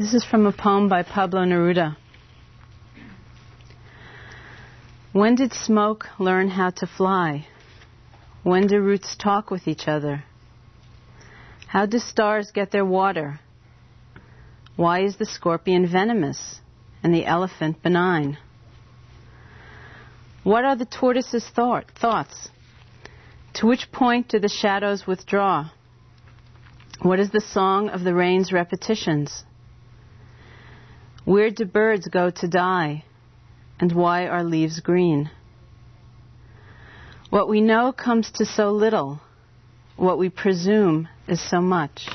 This is from a poem by Pablo Neruda. When did smoke learn how to fly? When do roots talk with each other? How do stars get their water? Why is the scorpion venomous and the elephant benign? What are the tortoise's thought, thoughts? To which point do the shadows withdraw? What is the song of the rain's repetitions? Where do birds go to die? And why are leaves green? What we know comes to so little. What we presume is so much.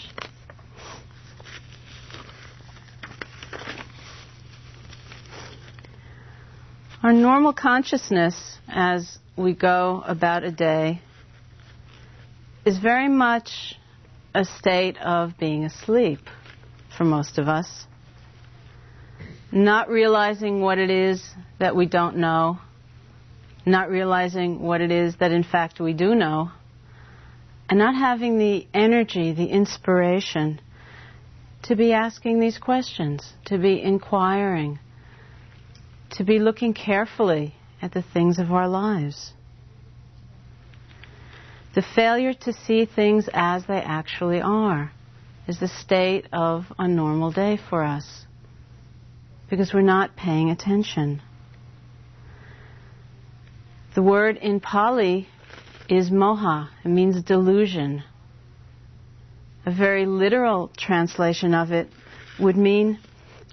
Our normal consciousness as we go about a day is very much a state of being asleep for most of us not realizing what it is that we don't know, not realizing what it is that in fact we do know, and not having the energy, the inspiration to be asking these questions, to be inquiring, to be looking carefully at the things of our lives. The failure to see things as they actually are is the state of a normal day for us because we're not paying attention. The word in Pali is moha. It means delusion. A very literal translation of it would mean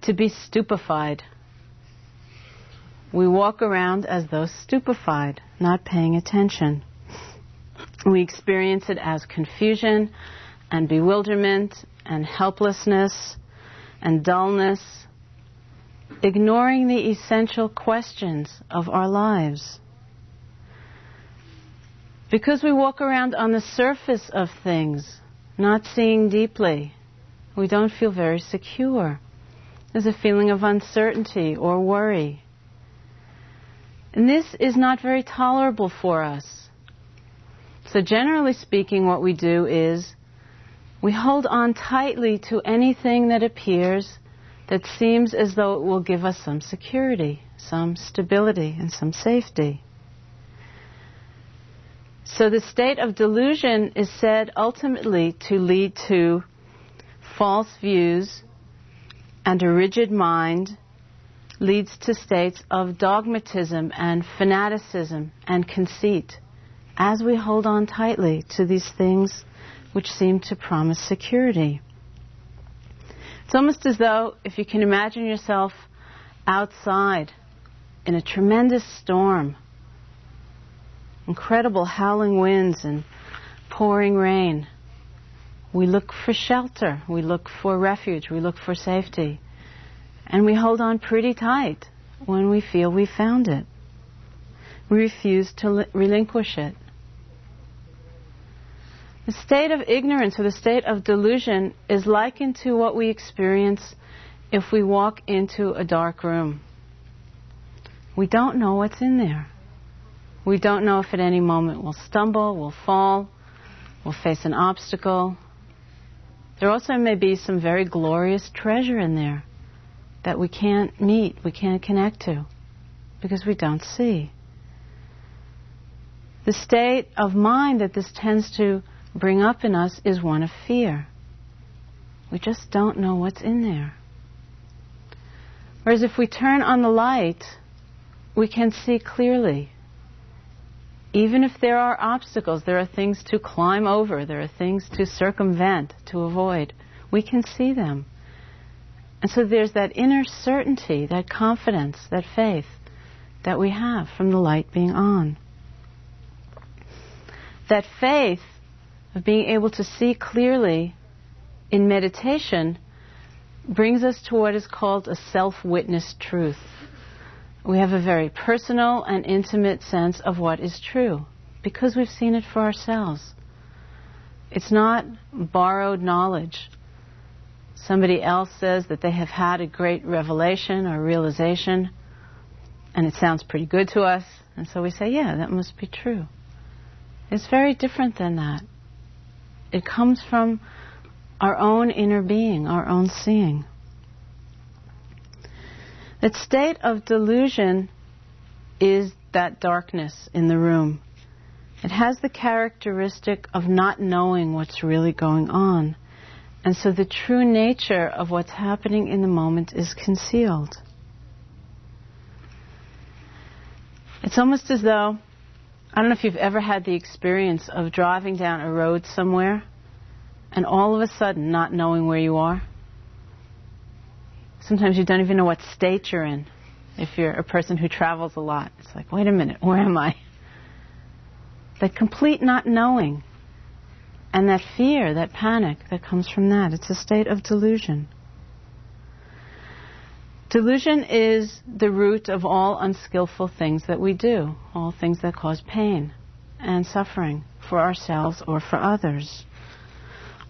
to be stupefied. We walk around as though stupefied, not paying attention. We experience it as confusion and bewilderment and helplessness and dullness ignoring the essential questions of our lives. Because we walk around on the surface of things, not seeing deeply, we don't feel very secure. There's a feeling of uncertainty or worry. And this is not very tolerable for us. So, generally speaking, what we do is we hold on tightly to anything that appears that seems as though it will give us some security, some stability, and some safety. So the state of delusion is said ultimately to lead to false views and a rigid mind leads to states of dogmatism and fanaticism and conceit as we hold on tightly to these things which seem to promise security. It's almost as though if you can imagine yourself outside in a tremendous storm, incredible howling winds and pouring rain, we look for shelter, we look for refuge, we look for safety, and we hold on pretty tight when we feel we've found it. We refuse to relinquish it. The state of ignorance or the state of delusion is likened to what we experience if we walk into a dark room. We don't know what's in there. We don't know if at any moment we'll stumble, we'll fall, we'll face an obstacle. There also may be some very glorious treasure in there that we can't meet, we can't connect to, because we don't see. The state of mind that this tends to bring up in us is one of fear. We just don't know what's in there. Whereas if we turn on the light, we can see clearly. Even if there are obstacles, there are things to climb over, there are things to circumvent, to avoid, we can see them. And so there's that inner certainty, that confidence, that faith that we have from the light being on. That faith of being able to see clearly in meditation brings us to what is called a self witnessed truth. We have a very personal and intimate sense of what is true because we've seen it for ourselves. It's not borrowed knowledge. Somebody else says that they have had a great revelation or realization, and it sounds pretty good to us, and so we say, yeah, that must be true. It's very different than that. It comes from our own inner being, our own seeing. That state of delusion is that darkness in the room. It has the characteristic of not knowing what's really going on. And so the true nature of what's happening in the moment is concealed. It's almost as though, I don't know if you've ever had the experience of driving down a road somewhere and all of a sudden not knowing where you are. Sometimes you don't even know what state you're in if you're a person who travels a lot. It's like, wait a minute, where am I? That complete not knowing and that fear, that panic that comes from that. It's a state of delusion. Delusion is the root of all unskillful things that we do, all things that cause pain and suffering for ourselves or for others.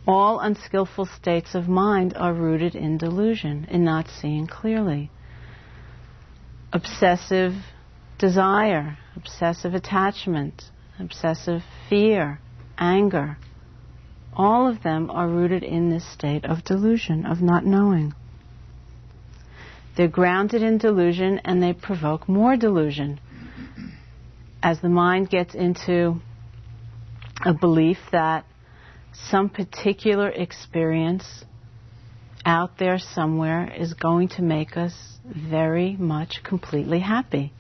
All unskillful states of mind are rooted in delusion, in not seeing clearly. Obsessive desire, obsessive attachment, obsessive fear, anger, all of them are rooted in this state of delusion, of not knowing. They're grounded in delusion and they provoke more delusion. As the mind gets into a belief that some particular experience out there somewhere is going to make us very much completely happy.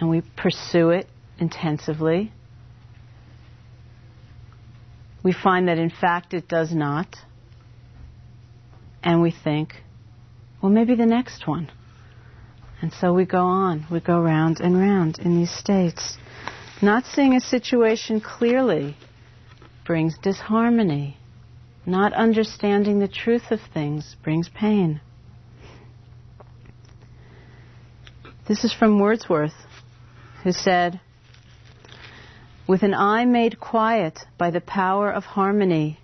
And we pursue it intensively we find that in fact it does not. And we think, well, maybe the next one. And so we go on, we go round and round in these states. Not seeing a situation clearly brings disharmony. Not understanding the truth of things brings pain. This is from Wordsworth, who said, with an eye made quiet by the power of harmony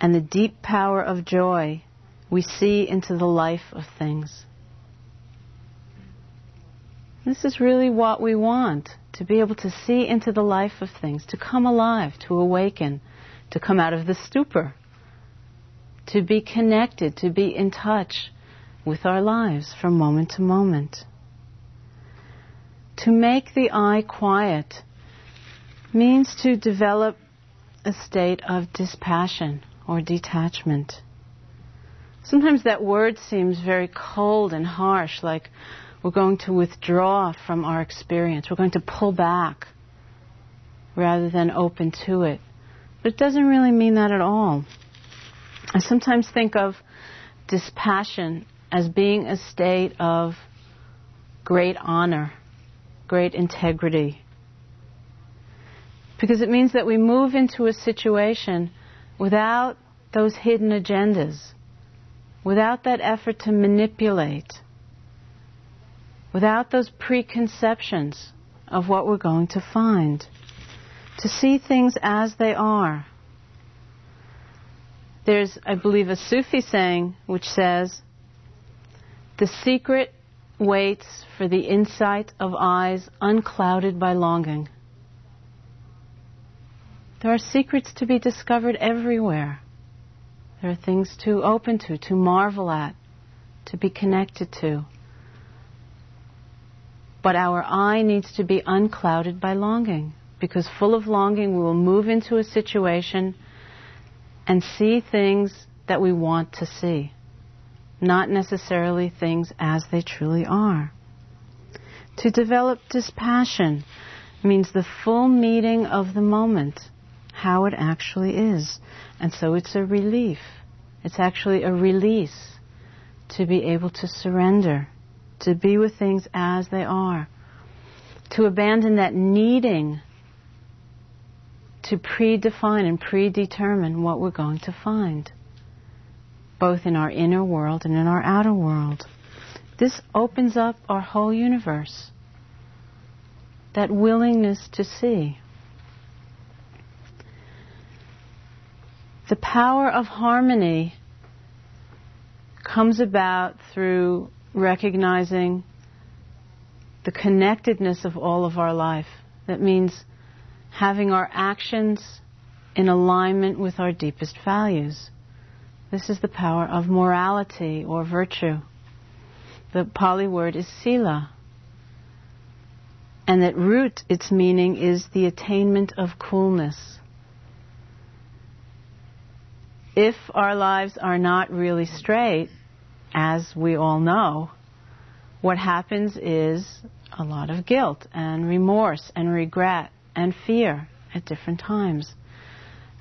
and the deep power of joy, we see into the life of things. This is really what we want to be able to see into the life of things, to come alive, to awaken, to come out of the stupor, to be connected, to be in touch with our lives from moment to moment. To make the eye quiet means to develop a state of dispassion or detachment. Sometimes that word seems very cold and harsh, like we're going to withdraw from our experience, we're going to pull back rather than open to it. But it doesn't really mean that at all. I sometimes think of dispassion as being a state of great honor, great integrity, because it means that we move into a situation without those hidden agendas, without that effort to manipulate, without those preconceptions of what we're going to find, to see things as they are. There's, I believe, a Sufi saying which says, The secret waits for the insight of eyes unclouded by longing. There are secrets to be discovered everywhere. There are things to open to, to marvel at, to be connected to. But our eye needs to be unclouded by longing, because full of longing, we will move into a situation and see things that we want to see, not necessarily things as they truly are. To develop dispassion means the full meeting of the moment how it actually is. And so it's a relief. It's actually a release to be able to surrender, to be with things as they are, to abandon that needing to predefine and predetermine what we're going to find, both in our inner world and in our outer world. This opens up our whole universe. That willingness to see. The power of harmony comes about through recognizing the connectedness of all of our life. That means having our actions in alignment with our deepest values. This is the power of morality or virtue. The Pali word is sila. And that root, its meaning is the attainment of coolness. If our lives are not really straight, as we all know, what happens is a lot of guilt and remorse and regret and fear at different times.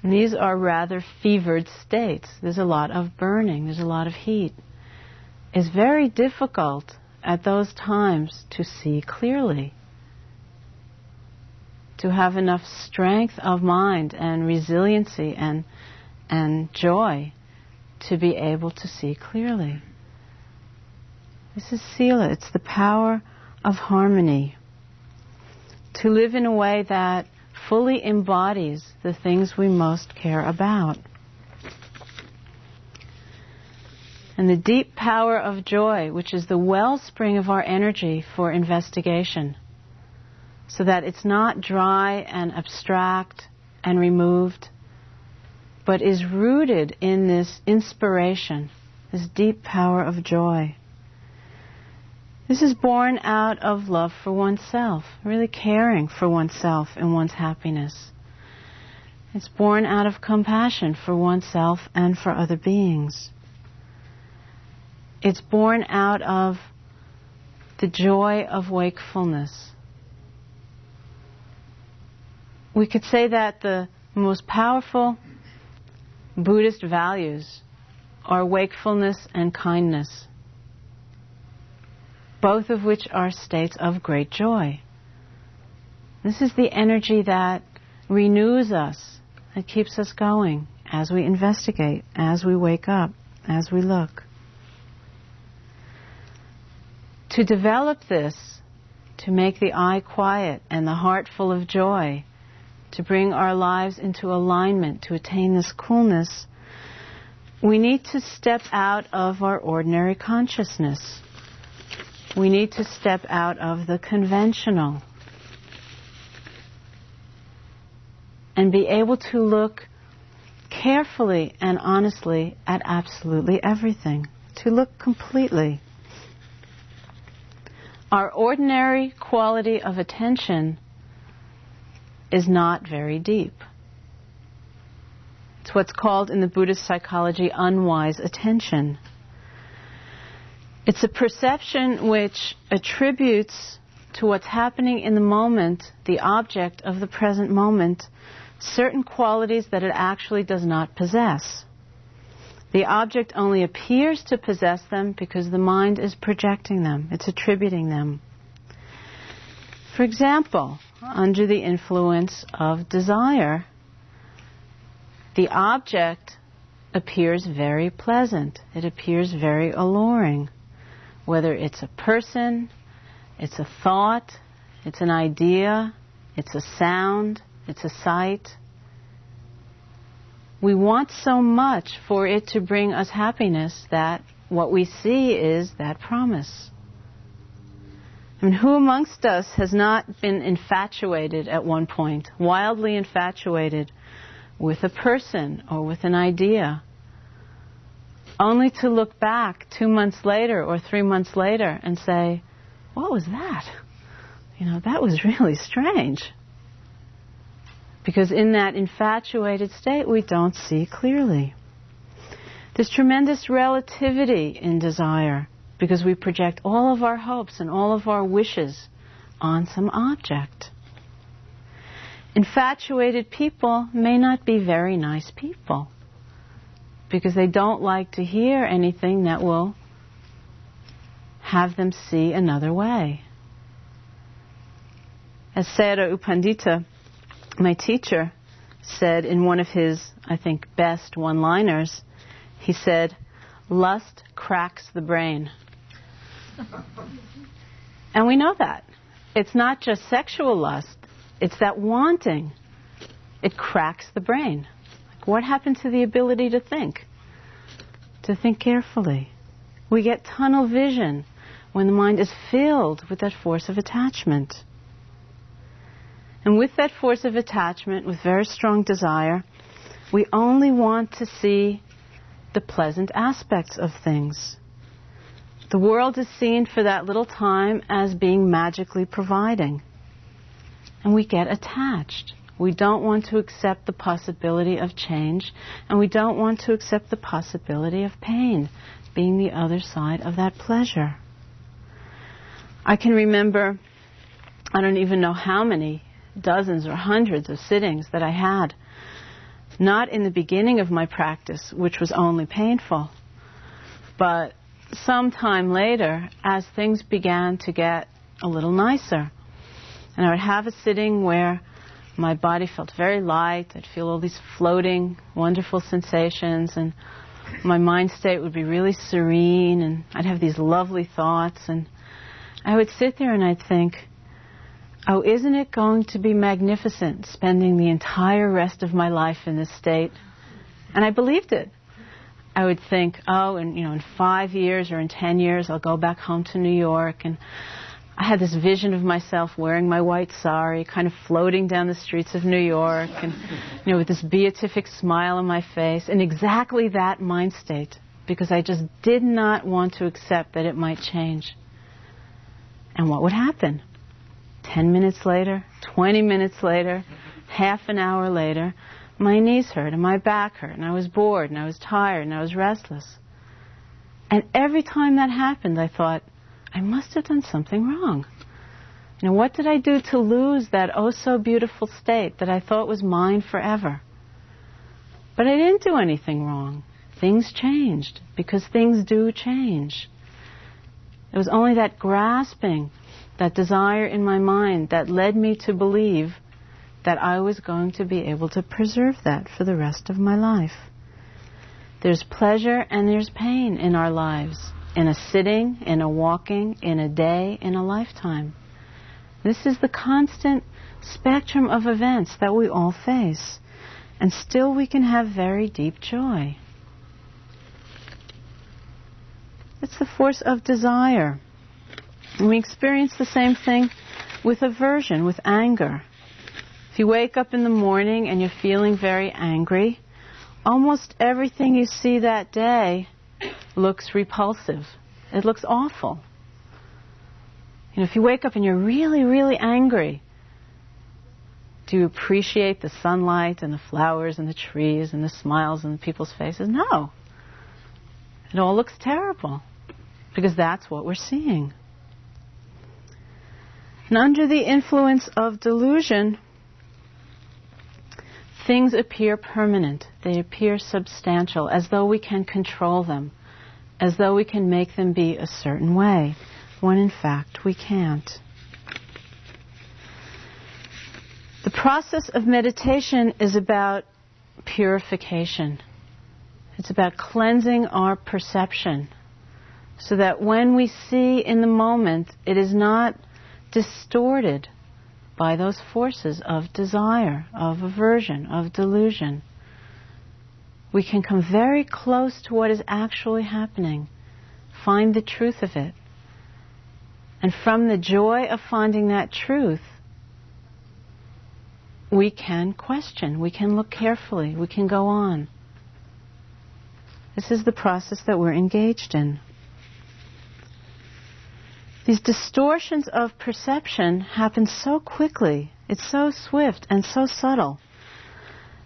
And these are rather fevered states. There's a lot of burning, there's a lot of heat. It's very difficult at those times to see clearly, to have enough strength of mind and resiliency and, and joy to be able to see clearly. This is Sila, it's the power of harmony. To live in a way that fully embodies the things we most care about. And the deep power of joy, which is the wellspring of our energy for investigation, so that it's not dry and abstract and removed, but is rooted in this inspiration, this deep power of joy. This is born out of love for oneself, really caring for oneself and one's happiness. It's born out of compassion for oneself and for other beings. It's born out of the joy of wakefulness. We could say that the most powerful Buddhist values are wakefulness and kindness both of which are states of great joy. This is the energy that renews us, that keeps us going as we investigate, as we wake up, as we look. To develop this, to make the eye quiet and the heart full of joy, to bring our lives into alignment, to attain this coolness, we need to step out of our ordinary consciousness we need to step out of the conventional and be able to look carefully and honestly at absolutely everything, to look completely. Our ordinary quality of attention is not very deep. It's what's called in the Buddhist psychology unwise attention. It's a perception which attributes to what's happening in the moment, the object of the present moment, certain qualities that it actually does not possess. The object only appears to possess them because the mind is projecting them, it's attributing them. For example, under the influence of desire, the object appears very pleasant, it appears very alluring whether it's a person, it's a thought, it's an idea, it's a sound, it's a sight. We want so much for it to bring us happiness that what we see is that promise. I mean, who amongst us has not been infatuated at one point, wildly infatuated with a person or with an idea? only to look back two months later or three months later and say, What was that? You know, that was really strange. Because in that infatuated state, we don't see clearly. There's tremendous relativity in desire because we project all of our hopes and all of our wishes on some object. Infatuated people may not be very nice people because they don't like to hear anything that will have them see another way. As Sayadaw U Pandita, my teacher, said in one of his, I think, best one liners, he said, Lust cracks the brain. and we know that. It's not just sexual lust, it's that wanting. It cracks the brain. Like What happened to the ability to think? To think carefully. We get tunnel vision when the mind is filled with that force of attachment. And with that force of attachment, with very strong desire, we only want to see the pleasant aspects of things. The world is seen for that little time as being magically providing. And we get attached. We don't want to accept the possibility of change, and we don't want to accept the possibility of pain being the other side of that pleasure. I can remember, I don't even know how many dozens or hundreds of sittings that I had. Not in the beginning of my practice, which was only painful, but sometime later as things began to get a little nicer. And I would have a sitting where my body felt very light. I'd feel all these floating, wonderful sensations, and my mind state would be really serene, and I'd have these lovely thoughts. And I would sit there and I'd think, oh, isn't it going to be magnificent spending the entire rest of my life in this state? And I believed it. I would think, oh, and you know, in five years or in ten years, I'll go back home to New York, and I had this vision of myself wearing my white sari, kind of floating down the streets of New York, and you know, with this beatific smile on my face, in exactly that mind state, because I just did not want to accept that it might change. And what would happen? Ten minutes later, twenty minutes later, half an hour later, my knees hurt and my back hurt and I was bored and I was tired and I was restless. And every time that happened, I thought, I must have done something wrong. You know, what did I do to lose that oh so beautiful state that I thought was mine forever? But I didn't do anything wrong. Things changed because things do change. It was only that grasping, that desire in my mind that led me to believe that I was going to be able to preserve that for the rest of my life. There's pleasure and there's pain in our lives, in a sitting, in a walking, in a day, in a lifetime. This is the constant spectrum of events that we all face, and still we can have very deep joy. It's the force of desire. And we experience the same thing with aversion, with anger. You wake up in the morning and you're feeling very angry, almost everything you see that day looks repulsive. It looks awful. You know, if you wake up and you're really, really angry, do you appreciate the sunlight and the flowers and the trees and the smiles on people's faces? No. It all looks terrible because that's what we're seeing. And under the influence of delusion, things appear permanent, they appear substantial, as though we can control them, as though we can make them be a certain way, when in fact we can't. The process of meditation is about purification. It's about cleansing our perception so that when we see in the moment, it is not distorted by those forces of desire, of aversion, of delusion. We can come very close to what is actually happening, find the truth of it. And from the joy of finding that truth, we can question, we can look carefully, we can go on. This is the process that we're engaged in. These distortions of perception happen so quickly, it's so swift and so subtle,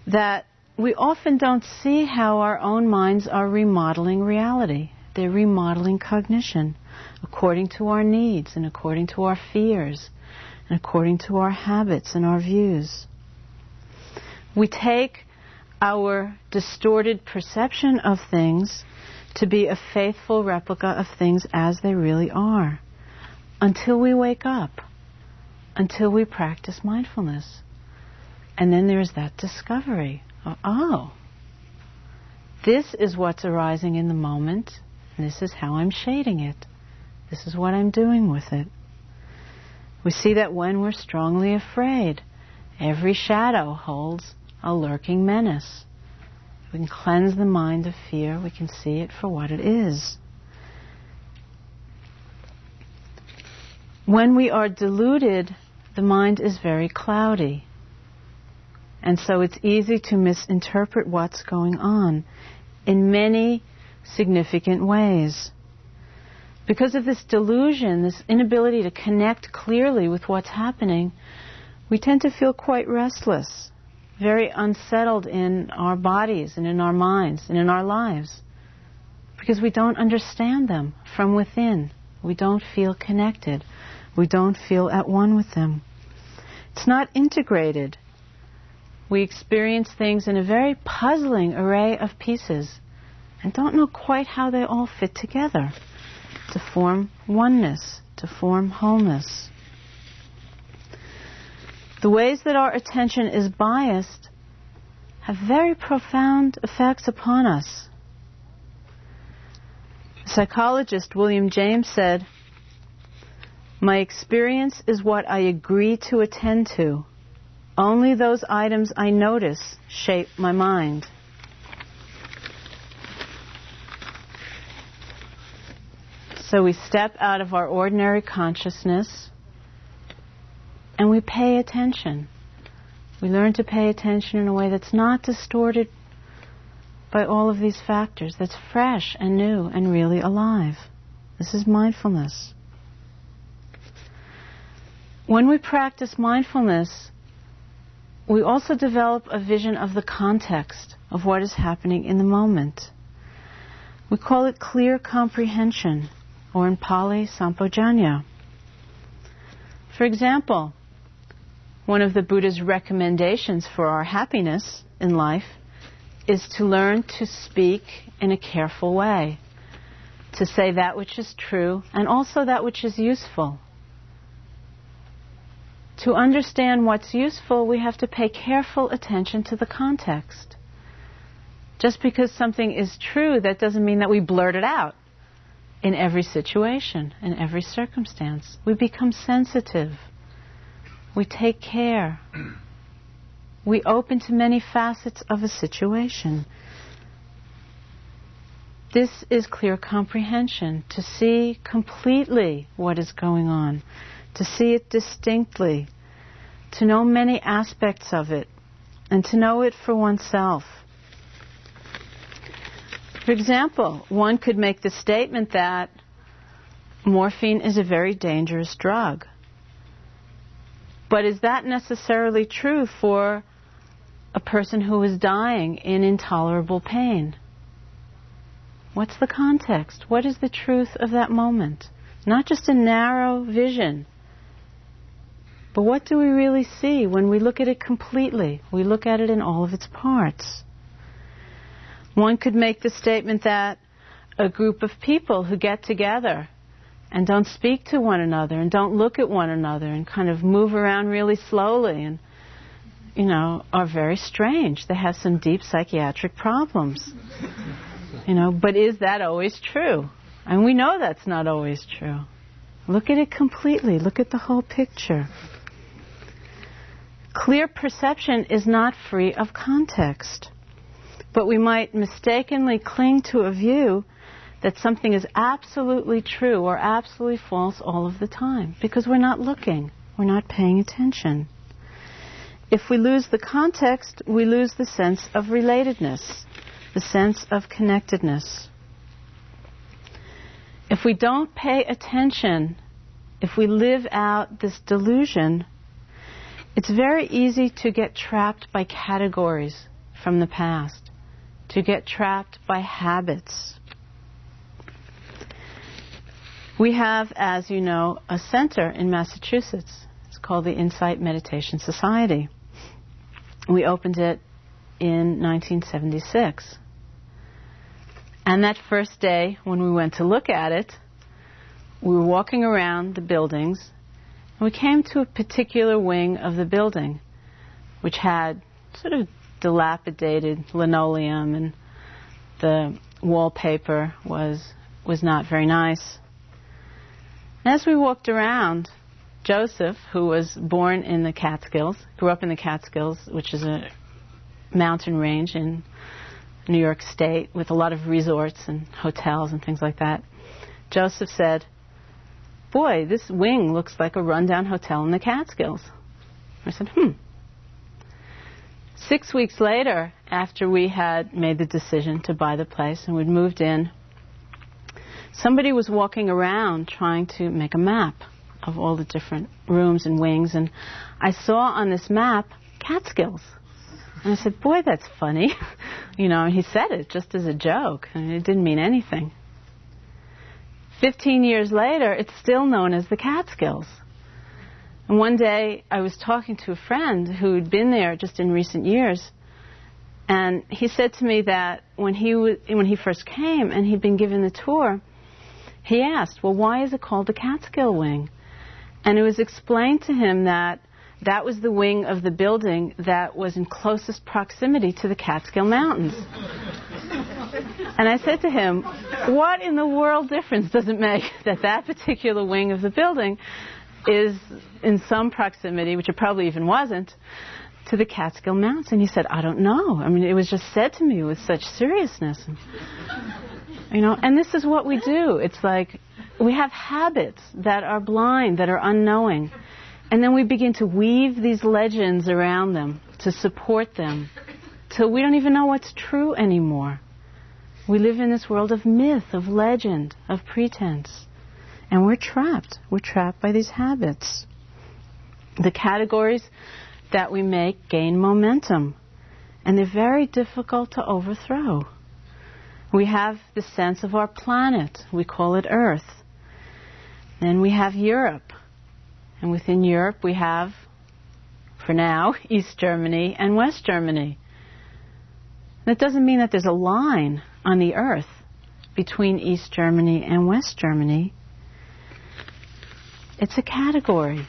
that we often don't see how our own minds are remodeling reality. They're remodeling cognition according to our needs and according to our fears and according to our habits and our views. We take our distorted perception of things to be a faithful replica of things as they really are until we wake up, until we practice mindfulness. And then there's that discovery of, oh, this is what's arising in the moment, this is how I'm shading it. This is what I'm doing with it. We see that when we're strongly afraid, every shadow holds a lurking menace. We can cleanse the mind of fear, we can see it for what it is. When we are deluded, the mind is very cloudy. And so it's easy to misinterpret what's going on in many significant ways. because of this delusion, this inability to connect clearly with what's happening, we tend to feel quite restless, very unsettled in our bodies and in our minds and in our lives because we don't understand them from within. We don't feel connected. We don't feel at one with them. It's not integrated. We experience things in a very puzzling array of pieces and don't know quite how they all fit together to form oneness, to form wholeness. The ways that our attention is biased have very profound effects upon us. Psychologist William James said, My experience is what I agree to attend to. Only those items I notice shape my mind. So we step out of our ordinary consciousness and we pay attention. We learn to pay attention in a way that's not distorted by all of these factors, that's fresh and new and really alive. This is mindfulness. When we practice mindfulness, we also develop a vision of the context of what is happening in the moment. We call it clear comprehension or in Pali, Sampajanya. For example, one of the Buddha's recommendations for our happiness in life is to learn to speak in a careful way, to say that which is true and also that which is useful. To understand what's useful, we have to pay careful attention to the context. Just because something is true, that doesn't mean that we blurt it out in every situation, in every circumstance. We become sensitive. We take care. We open to many facets of a situation. This is clear comprehension, to see completely what is going on, to see it distinctly, to know many aspects of it, and to know it for oneself. For example, one could make the statement that morphine is a very dangerous drug. But is that necessarily true for a person who is dying in intolerable pain? What's the context? What is the truth of that moment? Not just a narrow vision, but what do we really see when we look at it completely? We look at it in all of its parts. One could make the statement that a group of people who get together and don't speak to one another and don't look at one another and kind of move around really slowly and you know are very strange. They have some deep psychiatric problems. You know but is that always true? And we know that's not always true. Look at it completely. Look at the whole picture clear perception is not free of context but we might mistakenly cling to a view that something is absolutely true or absolutely false all of the time because we're not looking, we're not paying attention. If we lose the context, we lose the sense of relatedness, the sense of connectedness. If we don't pay attention, if we live out this delusion, it's very easy to get trapped by categories from the past to get trapped by habits. We have, as you know, a center in Massachusetts. It's called the Insight Meditation Society. We opened it in 1976. And that first day, when we went to look at it, we were walking around the buildings, and we came to a particular wing of the building, which had sort of dilapidated linoleum and the wallpaper was was not very nice. as we walked around, Joseph, who was born in the Catskills, grew up in the Catskills, which is a mountain range in New York State with a lot of resorts and hotels and things like that. Joseph said, Boy, this wing looks like a rundown hotel in the Catskills. I said, Hmm, Six weeks later, after we had made the decision to buy the place and we'd moved in, somebody was walking around trying to make a map of all the different rooms and wings, and I saw on this map Catskills. And I said, Boy, that's funny. you know, and he said it just as a joke, and it didn't mean anything. Fifteen years later, it's still known as the Catskills. And one day, I was talking to a friend who'd been there just in recent years, and he said to me that when he w- when he first came and he'd been given the tour, he asked, "Well, why is it called the Catskill Wing?" And it was explained to him that that was the wing of the building that was in closest proximity to the Catskill Mountains. and I said to him, "What in the world difference does it make that that particular wing of the building is in some proximity, which it probably even wasn't, to the Catskill Mountains?" And he said, "I don't know. I mean, it was just said to me with such seriousness." You know, and this is what we do. It's like we have habits that are blind, that are unknowing. And then we begin to weave these legends around them to support them till we don't even know what's true anymore. We live in this world of myth, of legend, of pretense. And we're trapped. We're trapped by these habits. The categories that we make gain momentum, and they're very difficult to overthrow. We have the sense of our planet. We call it Earth. Then we have Europe. And within Europe, we have, for now, East Germany and West Germany. That doesn't mean that there's a line on the earth between East Germany and West Germany. It's a category.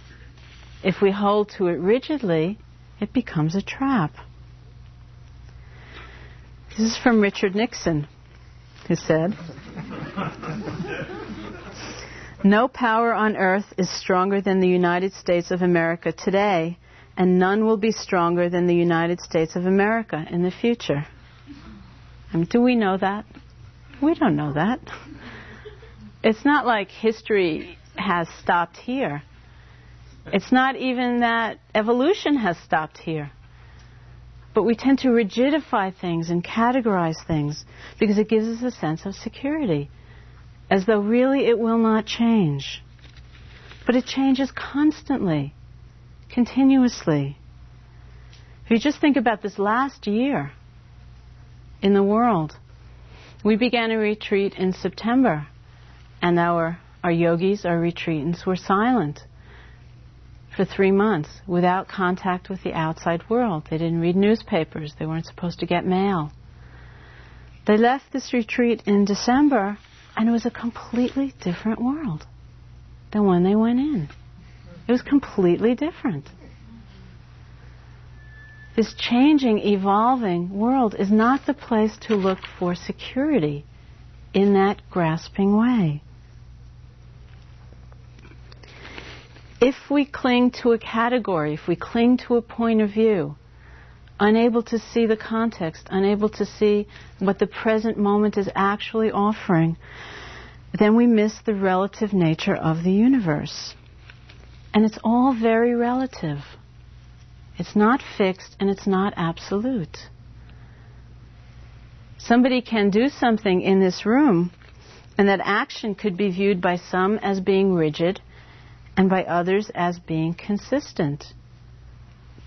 If we hold to it rigidly, it becomes a trap. This is from Richard Nixon, who said, No power on earth is stronger than the United States of America today, and none will be stronger than the United States of America in the future. I mean, do we know that? We don't know that. It's not like history has stopped here. It's not even that evolution has stopped here. But we tend to rigidify things and categorize things because it gives us a sense of security as though really it will not change. But it changes constantly, continuously. If you just think about this last year in the world, we began a retreat in September, and our, our yogis, our retreatants, were silent for three months without contact with the outside world. They didn't read newspapers, they weren't supposed to get mail. They left this retreat in December and it was a completely different world than when they went in. It was completely different. This changing, evolving world is not the place to look for security in that grasping way. If we cling to a category, if we cling to a point of view, unable to see the context, unable to see what the present moment is actually offering, then we miss the relative nature of the universe. And it's all very relative. It's not fixed and it's not absolute. Somebody can do something in this room, and that action could be viewed by some as being rigid and by others as being consistent.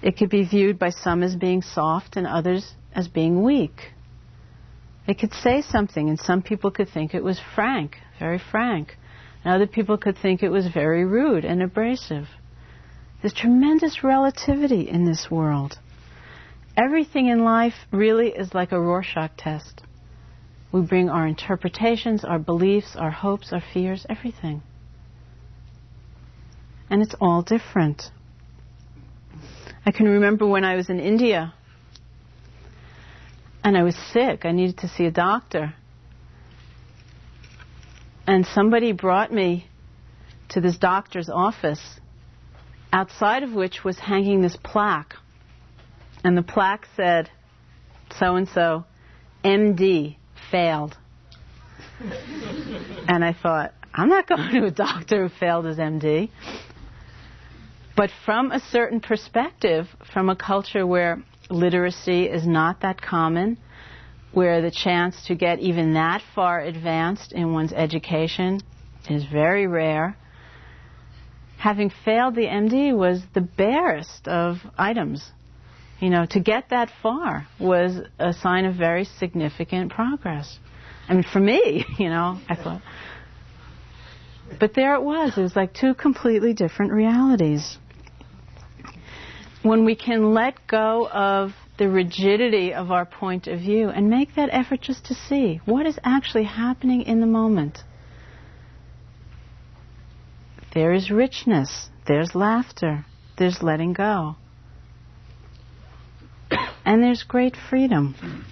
It could be viewed by some as being soft and others as being weak. It could say something, and some people could think it was frank, very frank. And other people could think it was very rude and abrasive. There's tremendous relativity in this world. Everything in life really is like a Rorschach test. We bring our interpretations, our beliefs, our hopes, our fears, everything. And it's all different. I can remember when I was in India and I was sick. I needed to see a doctor. And somebody brought me to this doctor's office, outside of which was hanging this plaque. And the plaque said, so and so, MD, failed. and I thought, I'm not going to a doctor who failed his MD. But from a certain perspective, from a culture where literacy is not that common, where the chance to get even that far advanced in one's education is very rare. Having failed the MD was the barest of items. You know, to get that far was a sign of very significant progress. I mean, for me, you know, I thought. But there it was. It was like two completely different realities. When we can let go of the rigidity of our point of view and make that effort just to see what is actually happening in the moment. There is richness, there's laughter, there's letting go, and there's great freedom.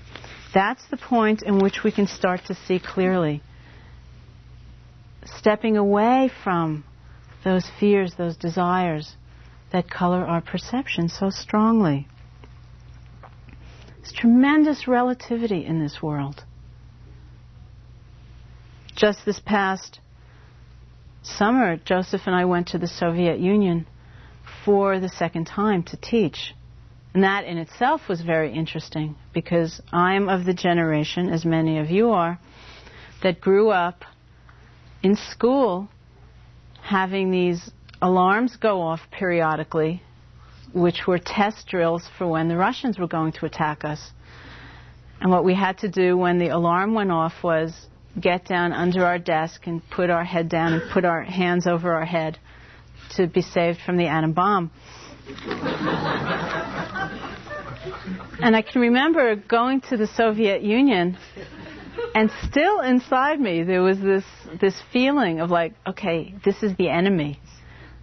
That's the point in which we can start to see clearly. Stepping away from those fears, those desires that color our perception so strongly. There's tremendous relativity in this world. Just this past summer, Joseph and I went to the Soviet Union for the second time to teach. And that in itself was very interesting because I'm of the generation, as many of you are, that grew up in school having these alarms go off periodically which were test drills for when the Russians were going to attack us. And what we had to do when the alarm went off was get down under our desk and put our head down and put our hands over our head to be saved from the atom bomb. and I can remember going to the Soviet Union and still inside me there was this this feeling of like, okay, this is the enemy.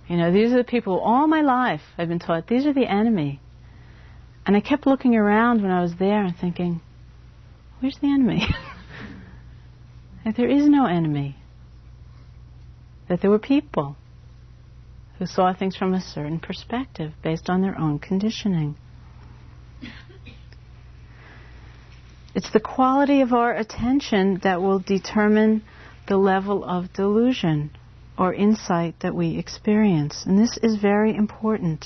You know, these are the people all my life I've been taught, these are the enemy. And I kept looking around when I was there and thinking, where's the enemy? that there is no enemy. That there were people who saw things from a certain perspective based on their own conditioning. It's the quality of our attention that will determine the level of delusion or insight that we experience. And this is very important.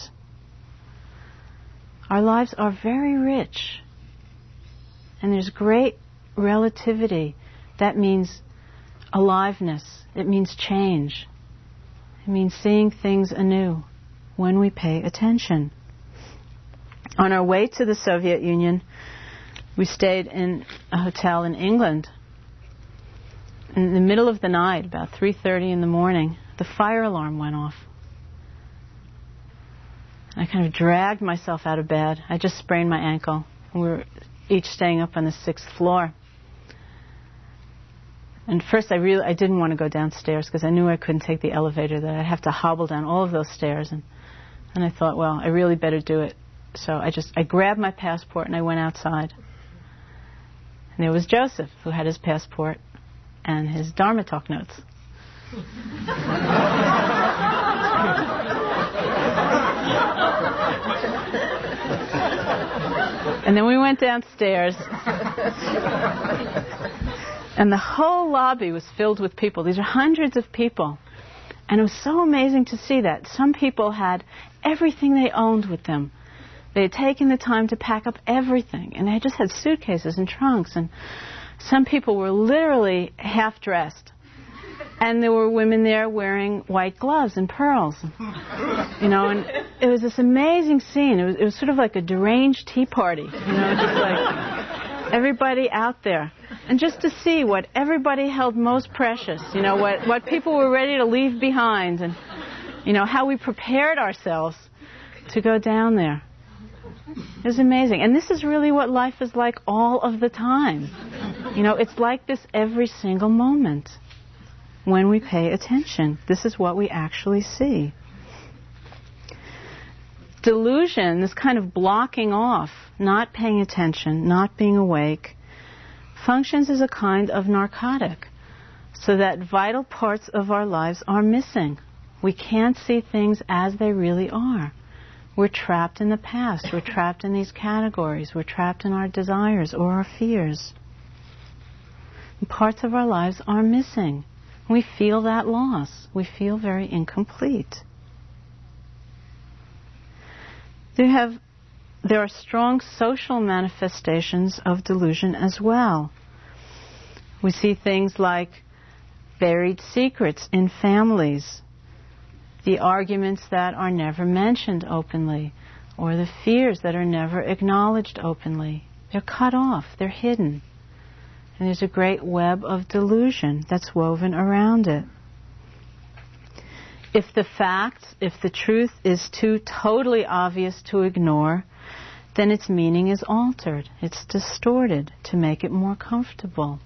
Our lives are very rich. And there's great relativity. That means aliveness. It means change. It means seeing things anew when we pay attention. On our way to the Soviet Union, we stayed in a hotel in England in the middle of the night, about 3:30 in the morning, the fire alarm went off. I kind of dragged myself out of bed. I just sprained my ankle. We were each staying up on the sixth floor. And first, I really I didn't want to go downstairs because I knew I couldn't take the elevator. That I'd have to hobble down all of those stairs. And and I thought, well, I really better do it. So I just I grabbed my passport and I went outside. And there was Joseph, who had his passport and his Dharma talk notes. and then we went downstairs. and the whole lobby was filled with people. These are hundreds of people. And it was so amazing to see that. Some people had everything they owned with them. They had taken the time to pack up everything, and they just had suitcases and trunks and some people were literally half dressed. And there were women there wearing white gloves and pearls. You know, and it was this amazing scene. It was, it was sort of like a deranged tea party, you know, just like everybody out there. And just to see what everybody held most precious, you know, what, what people were ready to leave behind, and, you know, how we prepared ourselves to go down there. It was amazing. And this is really what life is like all of the time. You know, it's like this every single moment when we pay attention. This is what we actually see. Delusion, this kind of blocking off, not paying attention, not being awake, functions as a kind of narcotic so that vital parts of our lives are missing. We can't see things as they really are. We're trapped in the past. We're trapped in these categories. We're trapped in our desires or our fears. Parts of our lives are missing. We feel that loss. We feel very incomplete. There have there are strong social manifestations of delusion as well. We see things like buried secrets in families, the arguments that are never mentioned openly, or the fears that are never acknowledged openly. They're cut off, they're hidden. And there's a great web of delusion that's woven around it. If the fact, if the truth is too totally obvious to ignore, then its meaning is altered. It's distorted to make it more comfortable.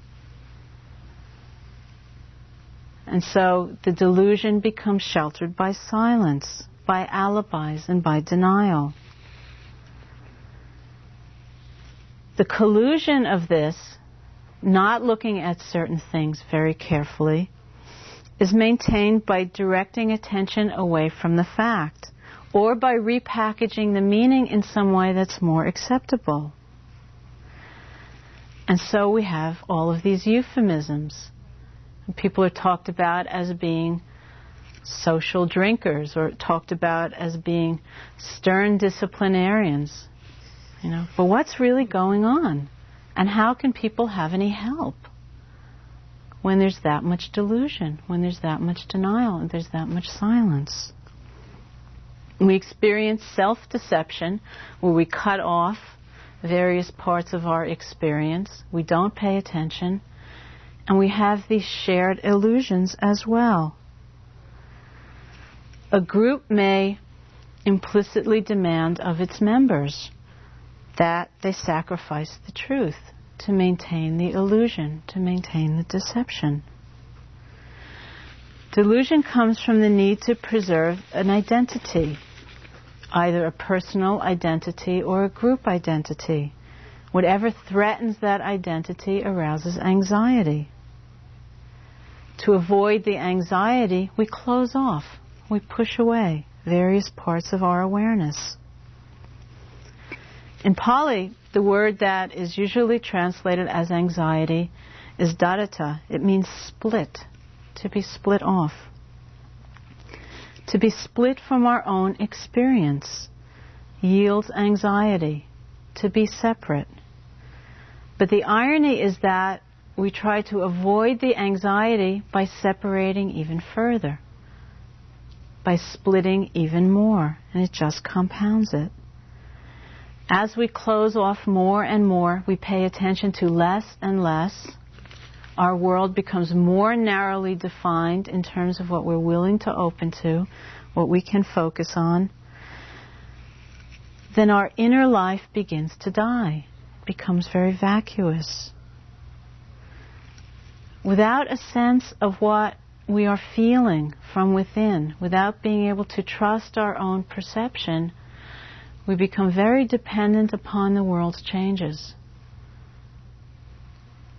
And so the delusion becomes sheltered by silence, by alibis, and by denial. The collusion of this, not looking at certain things very carefully, is maintained by directing attention away from the fact or by repackaging the meaning in some way that's more acceptable. And so we have all of these euphemisms. People are talked about as being social drinkers or talked about as being stern disciplinarians. You know, but what's really going on? And how can people have any help when there's that much delusion, when there's that much denial, and there's that much silence? We experience self deception where we cut off various parts of our experience, we don't pay attention, and we have these shared illusions as well. A group may implicitly demand of its members that they sacrifice the truth to maintain the illusion, to maintain the deception. Delusion comes from the need to preserve an identity, either a personal identity or a group identity. Whatever threatens that identity arouses anxiety. To avoid the anxiety, we close off, we push away various parts of our awareness. In Pali, the word that is usually translated as anxiety is dadatta. It means split, to be split off. To be split from our own experience yields anxiety, to be separate. But the irony is that we try to avoid the anxiety by separating even further, by splitting even more, and it just compounds it. As we close off more and more, we pay attention to less and less. Our world becomes more narrowly defined in terms of what we're willing to open to, what we can focus on. Then our inner life begins to die, becomes very vacuous. Without a sense of what we are feeling from within, without being able to trust our own perception, we become very dependent upon the world's changes.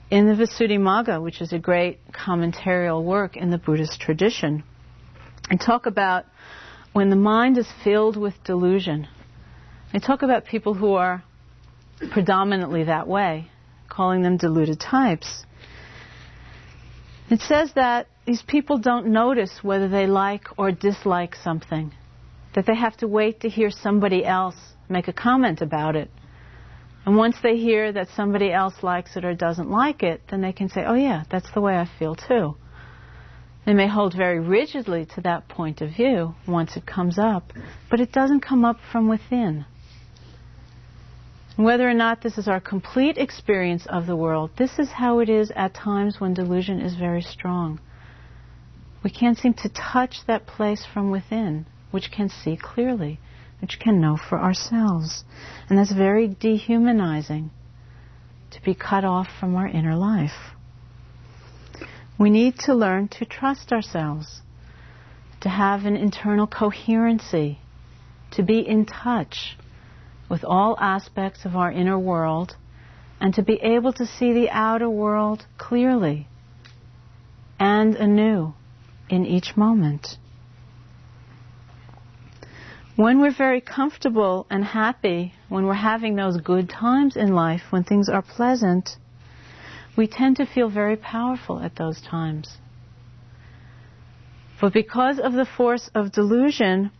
In the Visuddhimagga, which is a great commentarial work in the Buddhist tradition, I talk about when the mind is filled with delusion. I talk about people who are predominantly that way, calling them deluded types. It says that these people don't notice whether they like or dislike something that they have to wait to hear somebody else make a comment about it. And once they hear that somebody else likes it or doesn't like it, then they can say, oh, yeah, that's the way I feel too. They may hold very rigidly to that point of view once it comes up, but it doesn't come up from within. Whether or not this is our complete experience of the world, this is how it is at times when delusion is very strong. We can't seem to touch that place from within which can see clearly, which can know for ourselves. And that's very dehumanizing to be cut off from our inner life. We need to learn to trust ourselves, to have an internal coherency, to be in touch with all aspects of our inner world, and to be able to see the outer world clearly and anew in each moment. When we're very comfortable and happy, when we're having those good times in life, when things are pleasant, we tend to feel very powerful at those times. But because of the force of delusion,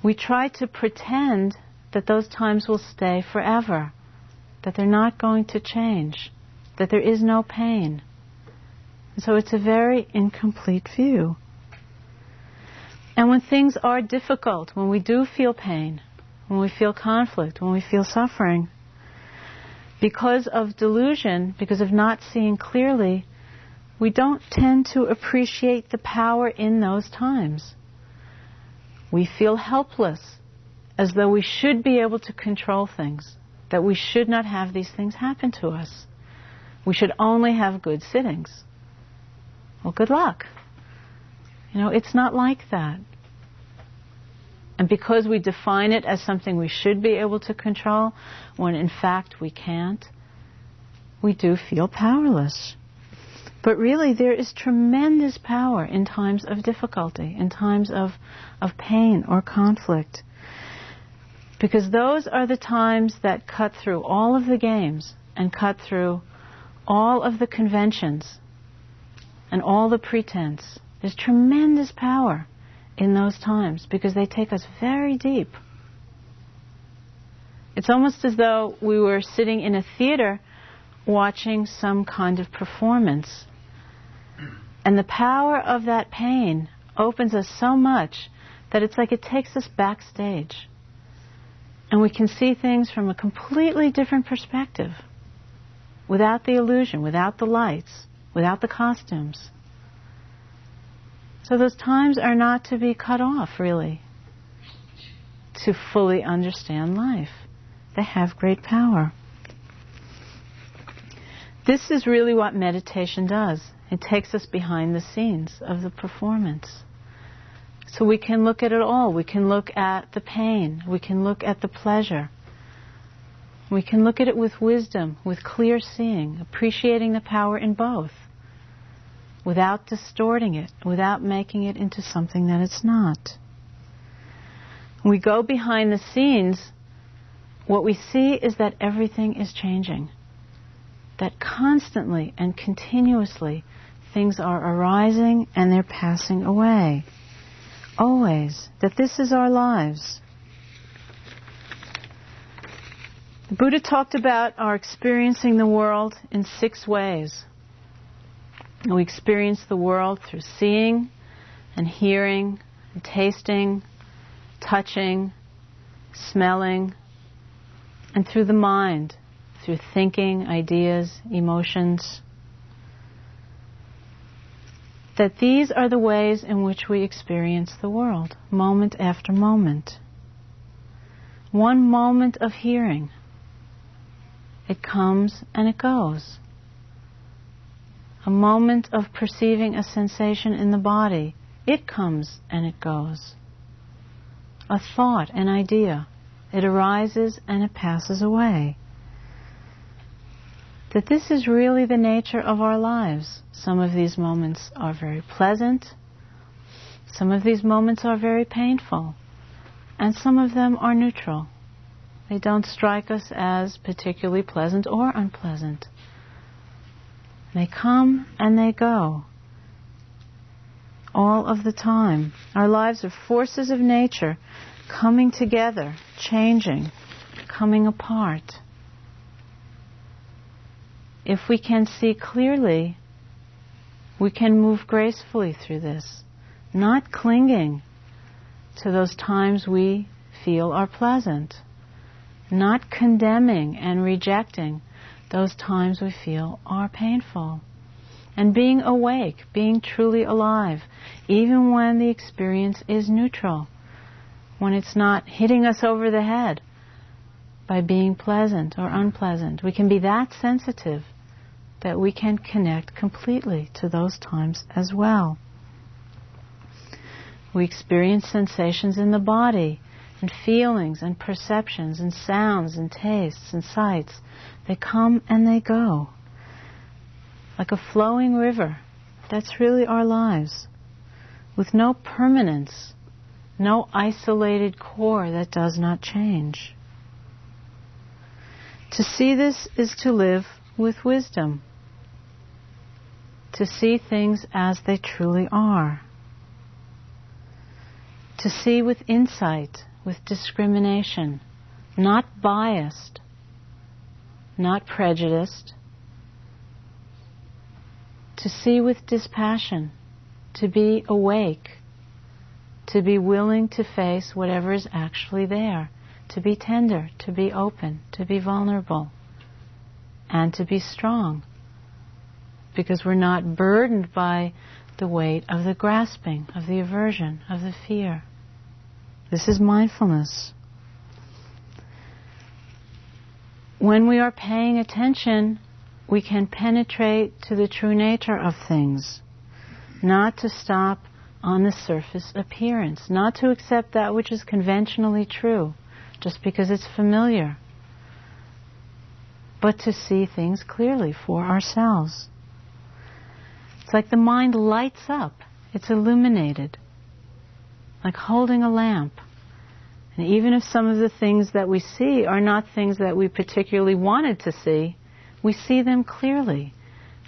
we try to pretend that those times will stay forever, that they're not going to change, that there is no pain. And so it's a very incomplete view. And when things are difficult, when we do feel pain, when we feel conflict, when we feel suffering, because of delusion, because of not seeing clearly, we don't tend to appreciate the power in those times. We feel helpless, as though we should be able to control things, that we should not have these things happen to us. We should only have good sittings. Well, good luck. You know, it's not like that. And because we define it as something we should be able to control, when in fact we can't, we do feel powerless. But really, there is tremendous power in times of difficulty, in times of, of pain or conflict. Because those are the times that cut through all of the games and cut through all of the conventions and all the pretense. There's tremendous power in those times because they take us very deep. It's almost as though we were sitting in a theater watching some kind of performance. And the power of that pain opens us so much that it's like it takes us backstage. And we can see things from a completely different perspective without the illusion, without the lights, without the costumes. So those times are not to be cut off, really, to fully understand life. They have great power. This is really what meditation does. It takes us behind the scenes of the performance. So we can look at it all. We can look at the pain. We can look at the pleasure. We can look at it with wisdom, with clear seeing, appreciating the power in both without distorting it, without making it into something that it's not. We go behind the scenes, what we see is that everything is changing. That constantly and continuously things are arising and they're passing away. Always. That this is our lives. The Buddha talked about our experiencing the world in six ways. We experience the world through seeing and hearing and tasting, touching, smelling, and through the mind, through thinking, ideas, emotions. That these are the ways in which we experience the world, moment after moment. One moment of hearing, it comes and it goes a moment of perceiving a sensation in the body, it comes and it goes. A thought, an idea, it arises and it passes away. That this is really the nature of our lives. Some of these moments are very pleasant, some of these moments are very painful, and some of them are neutral. They don't strike us as particularly pleasant or unpleasant. They come and they go all of the time. Our lives are forces of nature coming together, changing, coming apart. If we can see clearly, we can move gracefully through this, not clinging to those times we feel are pleasant, not condemning and rejecting those times we feel are painful. And being awake, being truly alive, even when the experience is neutral, when it's not hitting us over the head by being pleasant or unpleasant. We can be that sensitive that we can connect completely to those times as well. We experience sensations in the body and feelings and perceptions and sounds and tastes and sights they come and they go. Like a flowing river. That's really our lives. With no permanence, no isolated core that does not change. To see this is to live with wisdom. To see things as they truly are. To see with insight, with discrimination, not biased, not prejudiced, to see with dispassion, to be awake, to be willing to face whatever is actually there, to be tender, to be open, to be vulnerable, and to be strong. Because we're not burdened by the weight of the grasping, of the aversion, of the fear. This is mindfulness. When we are paying attention, we can penetrate to the true nature of things, not to stop on the surface appearance, not to accept that which is conventionally true just because it's familiar, but to see things clearly for ourselves. It's like the mind lights up, it's illuminated, like holding a lamp. And even if some of the things that we see are not things that we particularly wanted to see, we see them clearly.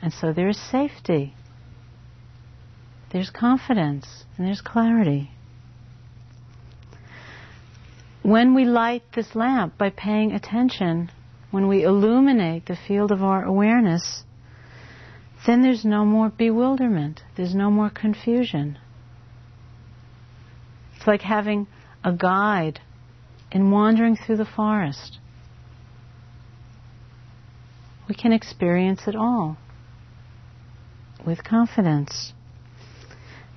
And so there's safety, there's confidence, and there's clarity. When we light this lamp by paying attention, when we illuminate the field of our awareness, then there's no more bewilderment, there's no more confusion. It's like having a guide in wandering through the forest. We can experience it all with confidence.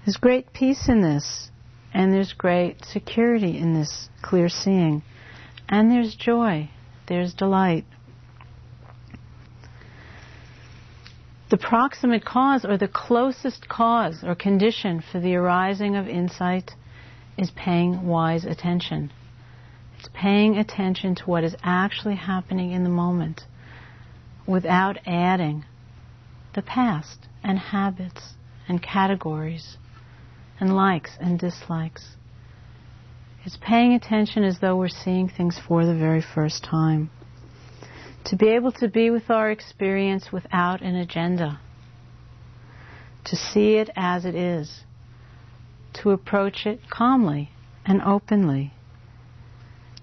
There's great peace in this, and there's great security in this clear seeing, and there's joy, there's delight. The proximate cause or the closest cause or condition for the arising of insight is paying wise attention. It's paying attention to what is actually happening in the moment without adding the past and habits and categories and likes and dislikes. It's paying attention as though we're seeing things for the very first time to be able to be with our experience without an agenda, to see it as it is, to approach it calmly and openly,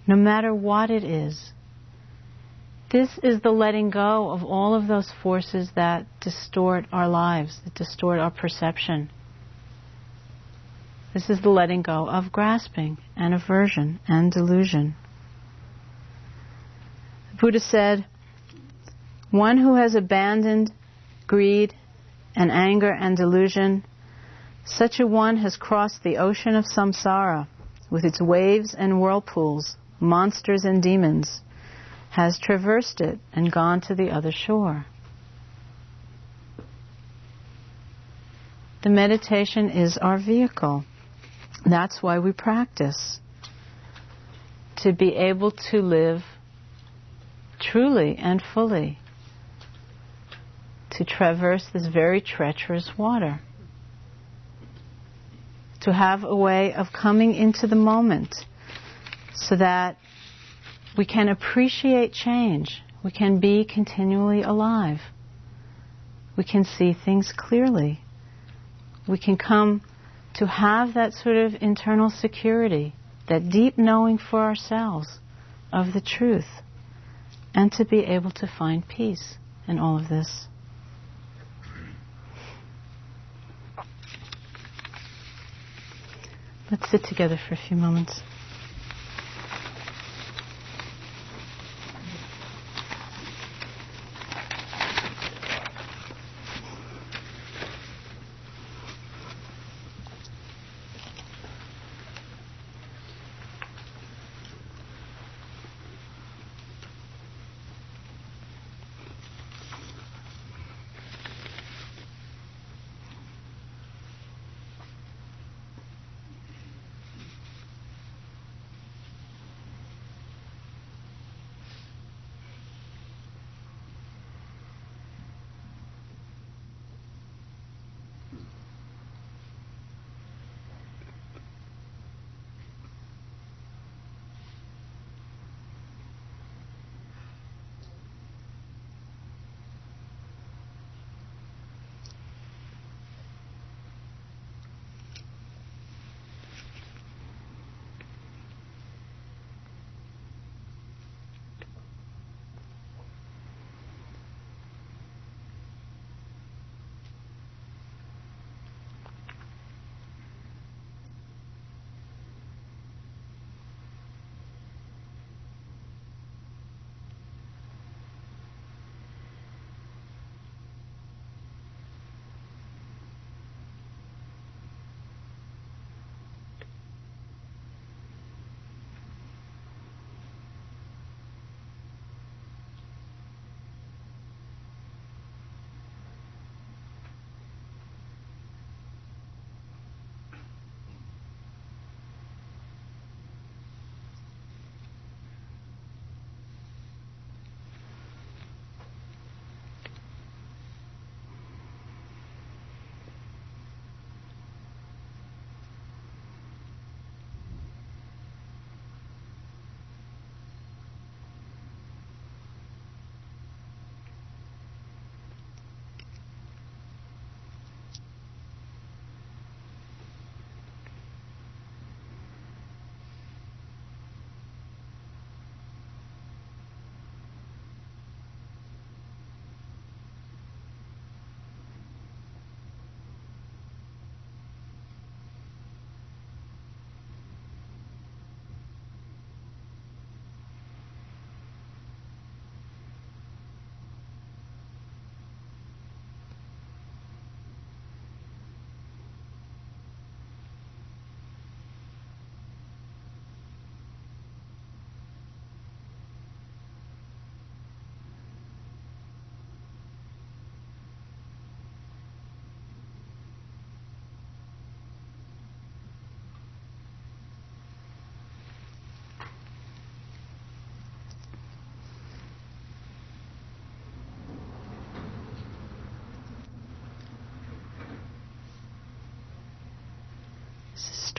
no matter what it is. This is the letting go of all of those forces that distort our lives, that distort our perception. This is the letting go of grasping and aversion and delusion. The Buddha said, one who has abandoned greed and anger and delusion, such a one has crossed the ocean of samsara with its waves and whirlpools, monsters and demons, has traversed it and gone to the other shore. The meditation is our vehicle. That's why we practice. To be able to live truly and fully to traverse this very treacherous water. To have a way of coming into the moment so that we can appreciate change. We can be continually alive. We can see things clearly. We can come to have that sort of internal security, that deep knowing for ourselves of the truth, and to be able to find peace in all of this. Let's sit together for a few moments.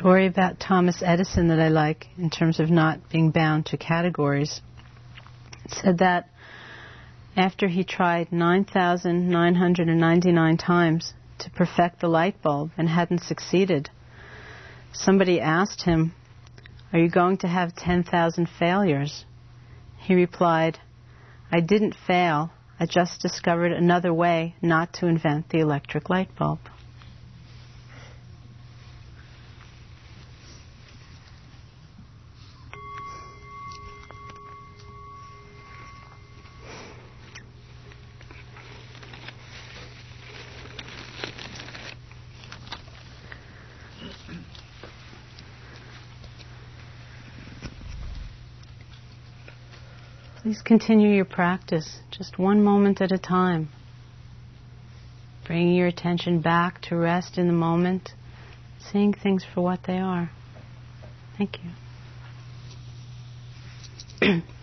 Story about Thomas Edison that I like in terms of not being bound to categories. It said that after he tried 9,999 times to perfect the light bulb and hadn't succeeded, somebody asked him, Are you going to have 10,000 failures? He replied, I didn't fail. I just discovered another way not to invent the electric light bulb. Continue your practice just one moment at a time. Bringing your attention back to rest in the moment, seeing things for what they are. Thank you.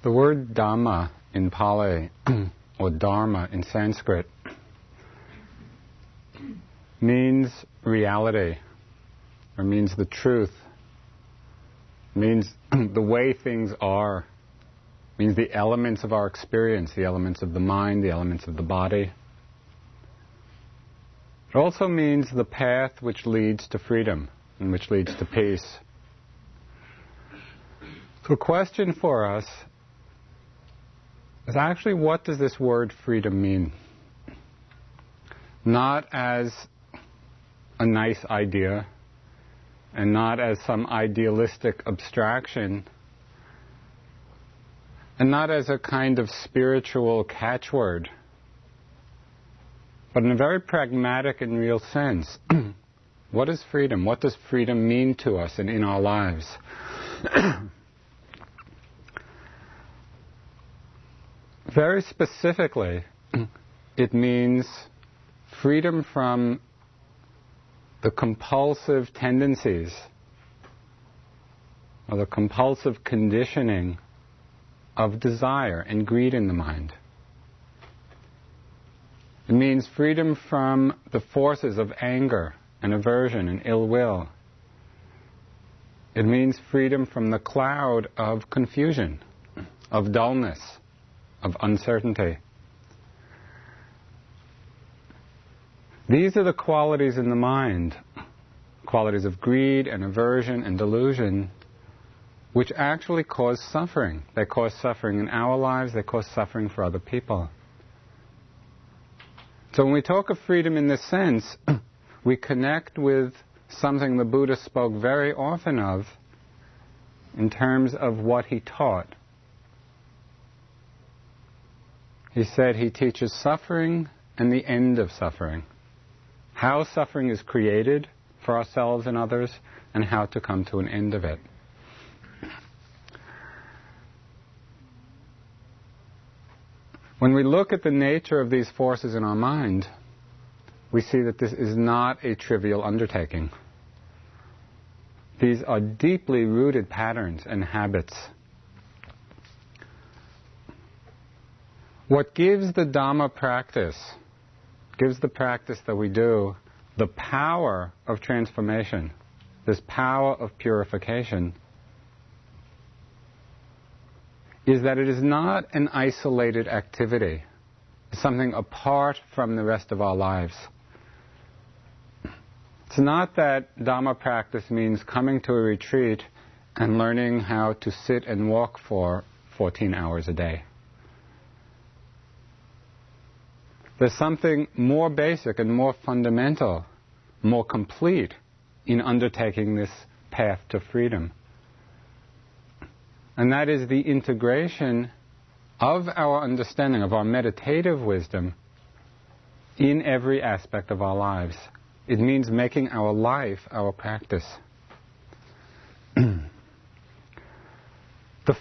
The word Dhamma in Pali, or Dharma in Sanskrit, means reality, or means the truth, means the way things are, means the elements of our experience, the elements of the mind, the elements of the body. It also means the path which leads to freedom and which leads to peace. So, a question for us is actually what does this word freedom mean? Not as a nice idea and not as some idealistic abstraction and not as a kind of spiritual catchword, but in a very pragmatic and real sense. what is freedom? What does freedom mean to us and in our lives? very specifically, it means freedom from the compulsive tendencies or the compulsive conditioning of desire and greed in the mind. It means freedom from the forces of anger and aversion and ill will. It means freedom from the cloud of confusion, of dullness, of uncertainty. These are the qualities in the mind, qualities of greed and aversion and delusion, which actually cause suffering. They cause suffering in our lives, they cause suffering for other people. So when we talk of freedom in this sense, we connect with something the Buddha spoke very often of in terms of what he taught. He said he teaches suffering and the end of suffering how suffering is created for ourselves and others, and how to come to an end of it. When we look at the nature of these forces in our mind, we see that this is not a trivial undertaking. These are deeply rooted patterns and habits. What gives the Dhamma practice gives the practice that we do the power of transformation, this power of purification, is that it is not an isolated activity, something apart from the rest of our lives. It's not that Dhamma practice means coming to a retreat and learning how to sit and walk for 14 hours a day. There's something more basic and more fundamental, more complete in undertaking this path to freedom. And that is the integration of our understanding, of our meditative wisdom in every aspect of our lives. It means making our life our practice. the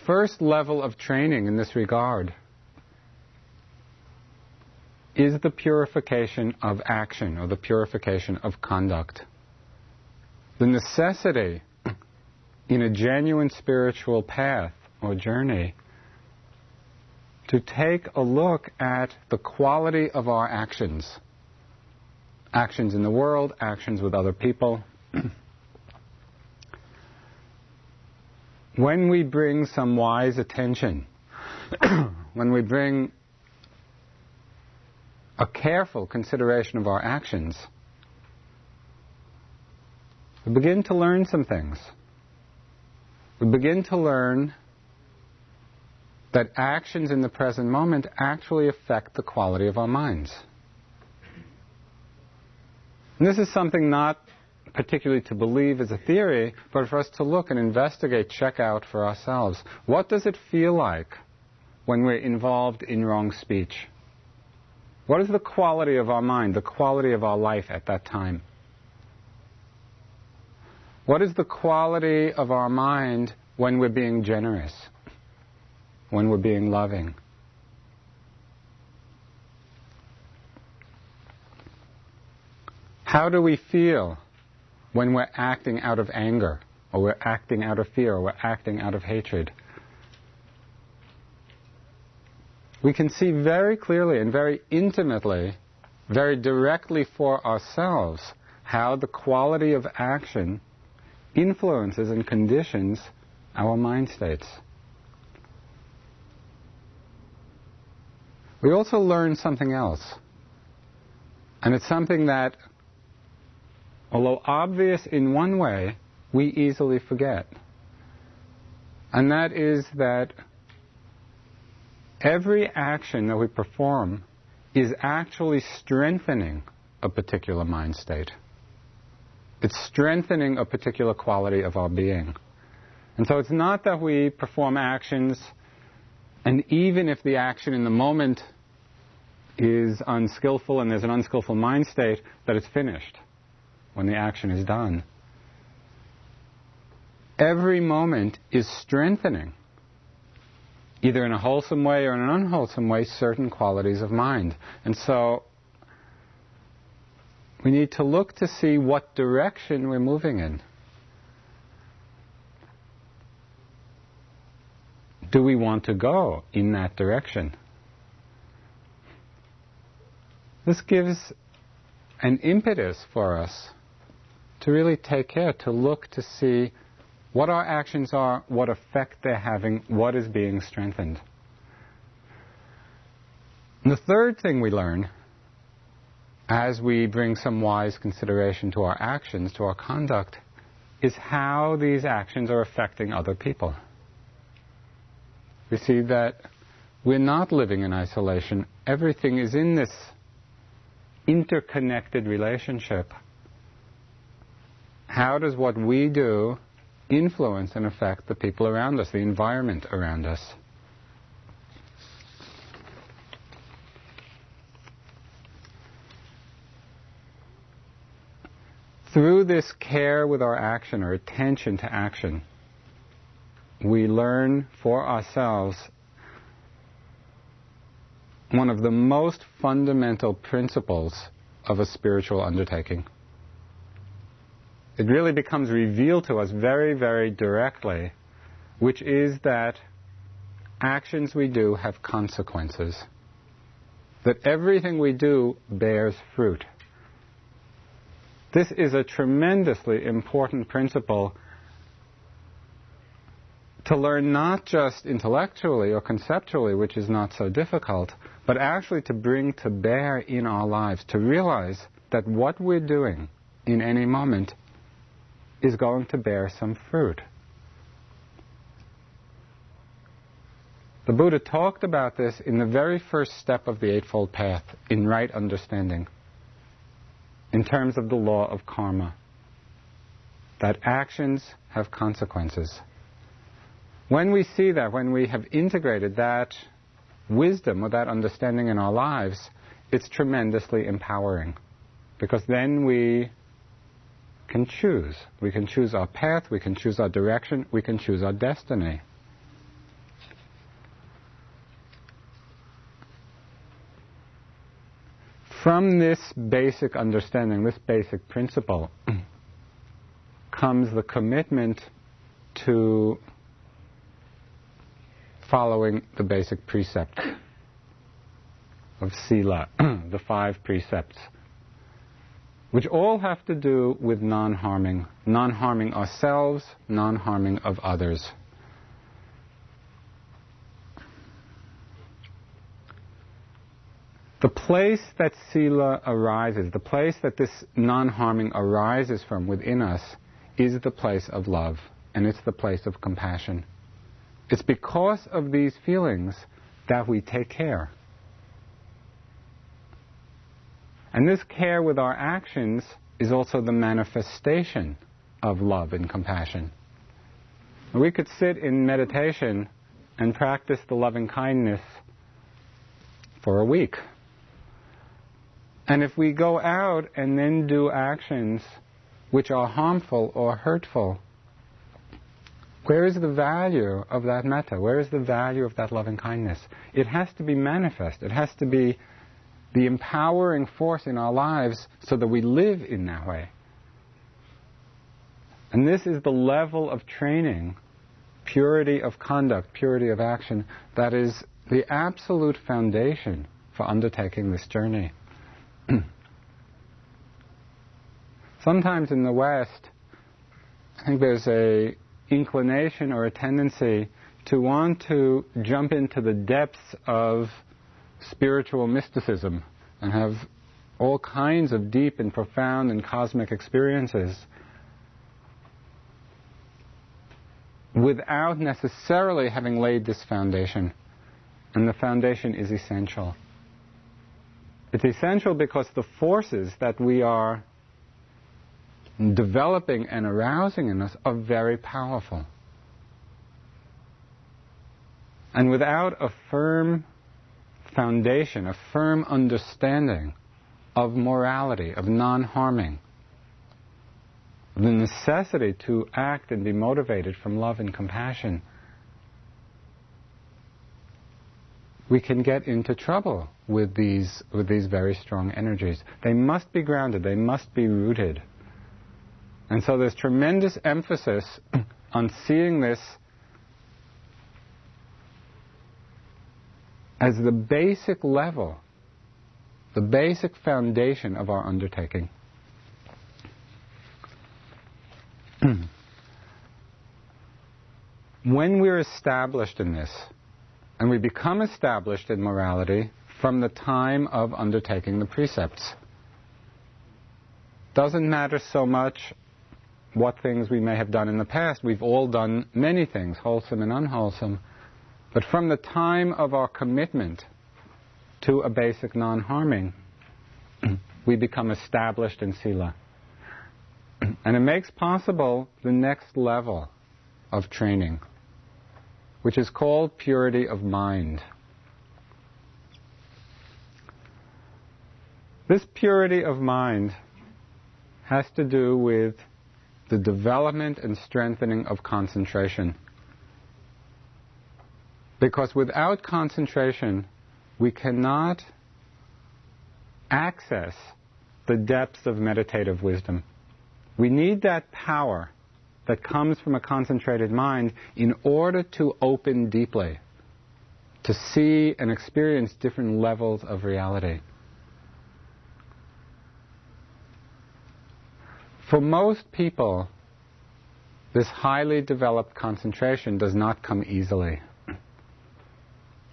first level of training in this regard is the purification of action or the purification of conduct. The necessity in a genuine spiritual path or journey to take a look at the quality of our actions. Actions in the world, actions with other people. when we bring some wise attention, when we bring a careful consideration of our actions, we begin to learn some things. We begin to learn that actions in the present moment actually affect the quality of our minds. And this is something not particularly to believe as a theory, but for us to look and investigate, check out for ourselves. What does it feel like when we're involved in wrong speech? What is the quality of our mind, the quality of our life at that time? What is the quality of our mind when we're being generous, when we're being loving? How do we feel when we're acting out of anger, or we're acting out of fear, or we're acting out of hatred? We can see very clearly and very intimately, very directly for ourselves, how the quality of action influences and conditions our mind states. We also learn something else. And it's something that, although obvious in one way, we easily forget. And that is that every action that we perform is actually strengthening a particular mind state. It's strengthening a particular quality of our being. And so it's not that we perform actions, and even if the action in the moment is unskillful and there's an unskillful mind state, that it's finished when the action is done. Every moment is strengthening, either in a wholesome way or in an unwholesome way, certain qualities of mind. And so we need to look to see what direction we're moving in. Do we want to go in that direction? This gives an impetus for us to really take care, to look to see what our actions are, what effect they're having, what is being strengthened. And the third thing we learn as we bring some wise consideration to our actions, to our conduct, is how these actions are affecting other people. We see that we're not living in isolation. Everything is in this interconnected relationship. How does what we do influence and affect the people around us, the environment around us? Through this care with our action or attention to action, we learn for ourselves one of the most fundamental principles of a spiritual undertaking. It really becomes revealed to us very, very directly, which is that actions we do have consequences. That everything we do bears fruit. This is a tremendously important principle to learn not just intellectually or conceptually, which is not so difficult, but actually to bring to bear in our lives, to realize that what we're doing in any moment is going to bear some fruit. The Buddha talked about this in the very first step of the Eightfold Path, in right understanding, in terms of the law of karma, that actions have consequences. When we see that, when we have integrated that wisdom or that understanding in our lives, it's tremendously empowering. Because then we can choose. We can choose our path, we can choose our direction, we can choose our destiny. From this basic understanding, this basic principle, comes the commitment to following the basic precept of Sila, the five precepts, which all have to do with non harming, non harming ourselves, non harming of others. The place that Sila arises, the place that this non harming arises from within us, is the place of love, and it's the place of compassion. It's because of these feelings that we take care. And this care with our actions is also the manifestation of love and compassion. We could sit in meditation and practice the loving kindness for a week. And if we go out and then do actions which are harmful or hurtful, where is the value of that metta? Where is the value of that loving kindness? It has to be manifest. It has to be the empowering force in our lives so that we live in that way. And this is the level of training, purity of conduct, purity of action, that is the absolute foundation for undertaking this journey. Sometimes in the West, I think there's a inclination or a tendency to want to jump into the depths of spiritual mysticism and have all kinds of deep and profound and cosmic experiences without necessarily having laid this foundation. And the foundation is essential. It's essential because the forces that we are developing and arousing in us are very powerful. And without a firm foundation, a firm understanding of morality, of non harming, the necessity to act and be motivated from love and compassion, we can get into trouble with these, with these very strong energies. They must be grounded, they must be rooted. And so there's tremendous emphasis on seeing this as the basic level, the basic foundation of our undertaking. when we're established in this, and we become established in morality from the time of undertaking the precepts, doesn't matter so much what things we may have done in the past. We've all done many things, wholesome and unwholesome. But from the time of our commitment to a basic non harming, we become established in Sila. And it makes possible the next level of training, which is called purity of mind. This purity of mind has to do with the development and strengthening of concentration. Because without concentration, we cannot access the depths of meditative wisdom. We need that power that comes from a concentrated mind in order to open deeply, to see and experience different levels of reality. For most people, this highly developed concentration does not come easily.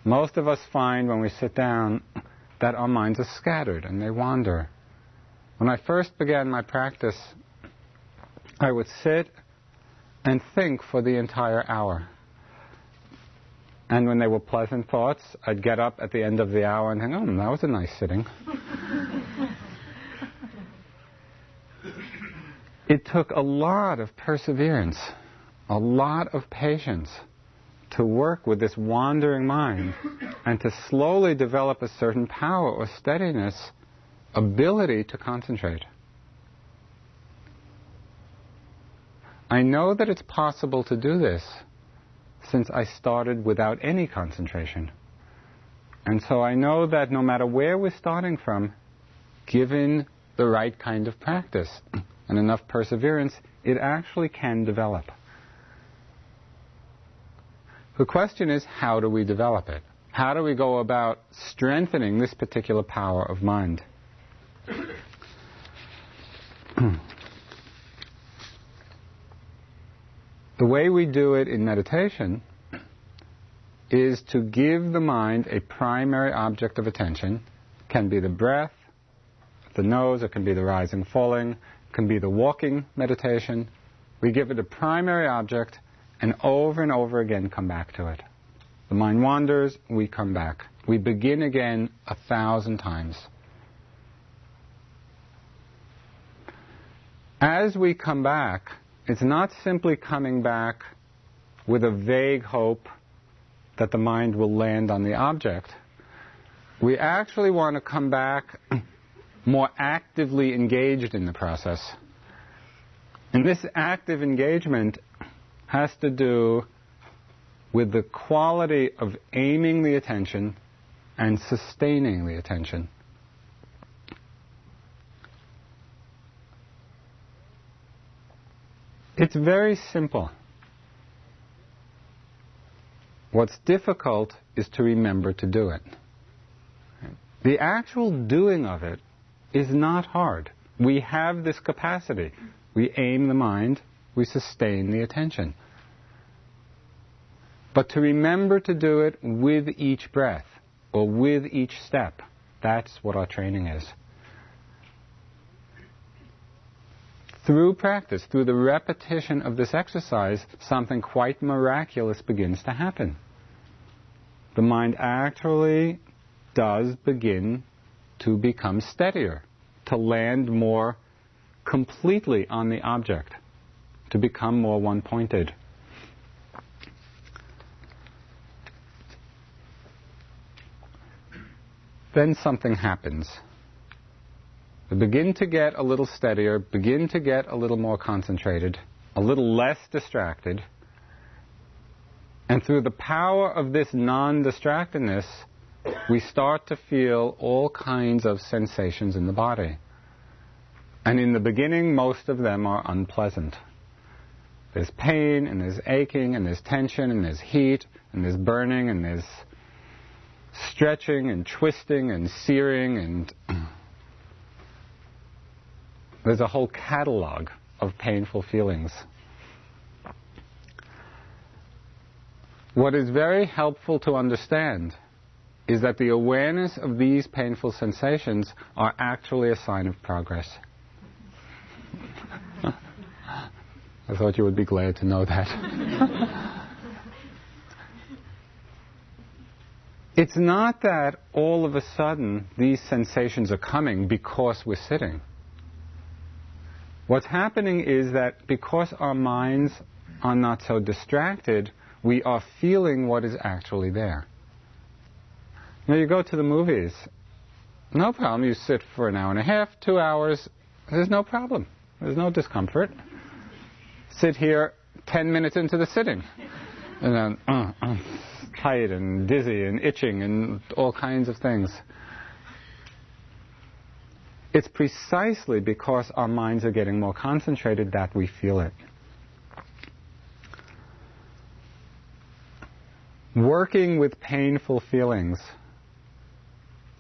Most of us find when we sit down that our minds are scattered and they wander. When I first began my practice, I would sit and think for the entire hour. And when they were pleasant thoughts, I'd get up at the end of the hour and think, oh, that was a nice sitting. it took a lot of perseverance, a lot of patience to work with this wandering mind and to slowly develop a certain power or steadiness, ability to concentrate. I know that it's possible to do this since I started without any concentration. And so I know that no matter where we're starting from, given the right kind of practice, and enough perseverance, it actually can develop. The question is, how do we develop it? How do we go about strengthening this particular power of mind? the way we do it in meditation is to give the mind a primary object of attention. It can be the breath, the nose, it can be the rising, falling, can be the walking meditation. We give it a primary object and over and over again come back to it. The mind wanders, we come back. We begin again a thousand times. As we come back, it's not simply coming back with a vague hope that the mind will land on the object. We actually want to come back more actively engaged in the process. And this active engagement has to do with the quality of aiming the attention and sustaining the attention. It's very simple. What's difficult is to remember to do it. The actual doing of it is not hard. We have this capacity. We aim the mind, we sustain the attention. But to remember to do it with each breath or with each step, that's what our training is. Through practice, through the repetition of this exercise, something quite miraculous begins to happen. The mind actually does begin to become steadier, to land more completely on the object, to become more one pointed. Then something happens. We begin to get a little steadier, begin to get a little more concentrated, a little less distracted. And through the power of this non distractedness, we start to feel all kinds of sensations in the body. And in the beginning, most of them are unpleasant. There's pain, and there's aching, and there's tension, and there's heat, and there's burning, and there's stretching, and twisting, and searing, and there's a whole catalog of painful feelings. What is very helpful to understand is that the awareness of these painful sensations are actually a sign of progress. I thought you would be glad to know that. it's not that all of a sudden these sensations are coming because we're sitting. What's happening is that because our minds are not so distracted, we are feeling what is actually there. Now you go to the movies, no problem. You sit for an hour and a half, two hours, there's no problem. There's no discomfort. Sit here 10 minutes into the sitting, and then uh, uh, tight and dizzy and itching and all kinds of things. It's precisely because our minds are getting more concentrated that we feel it. Working with painful feelings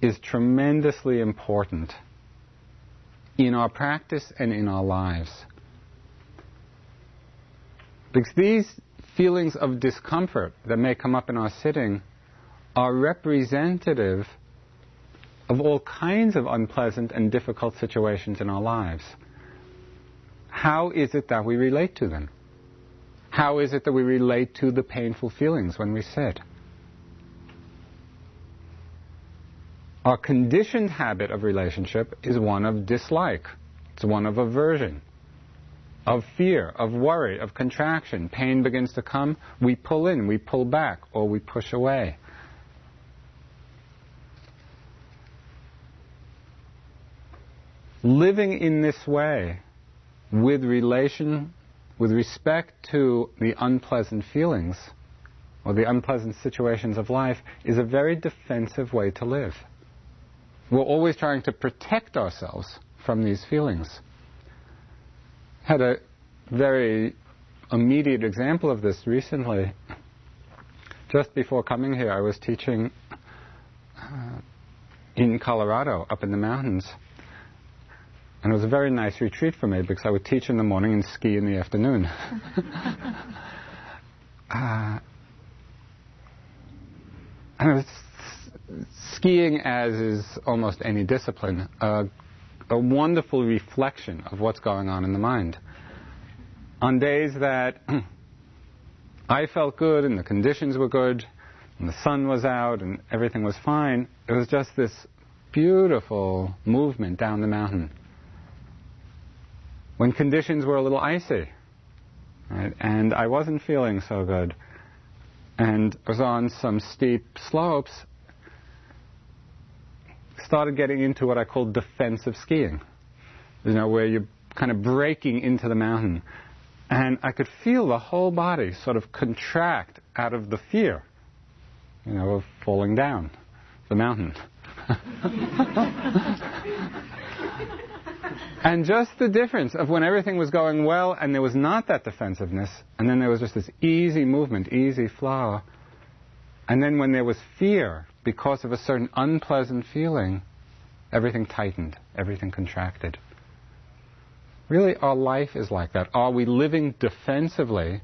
is tremendously important in our practice and in our lives. Because these feelings of discomfort that may come up in our sitting are representative of all kinds of unpleasant and difficult situations in our lives. How is it that we relate to them? How is it that we relate to the painful feelings when we sit? Our conditioned habit of relationship is one of dislike. It's one of aversion, of fear, of worry, of contraction. Pain begins to come, we pull in, we pull back, or we push away. Living in this way, with relation, with respect to the unpleasant feelings or the unpleasant situations of life, is a very defensive way to live. We're always trying to protect ourselves from these feelings. Had a very immediate example of this recently. Just before coming here, I was teaching uh, in Colorado, up in the mountains. And it was a very nice retreat for me because I would teach in the morning and ski in the afternoon. uh, and it was skiing, as is almost any discipline, uh, a wonderful reflection of what's going on in the mind. On days that I felt good and the conditions were good and the sun was out and everything was fine, it was just this beautiful movement down the mountain. When conditions were a little icy, right, and I wasn't feeling so good, and I was on some steep slopes, started getting into what I call defensive skiing. You know, where you're kind of breaking into the mountain. And I could feel the whole body sort of contract out of the fear, you know, of falling down the mountain. and just the difference of when everything was going well and there was not that defensiveness, and then there was just this easy movement, easy flow, And then when there was fear, because of a certain unpleasant feeling, everything tightened, everything contracted. Really, our life is like that. Are we living defensively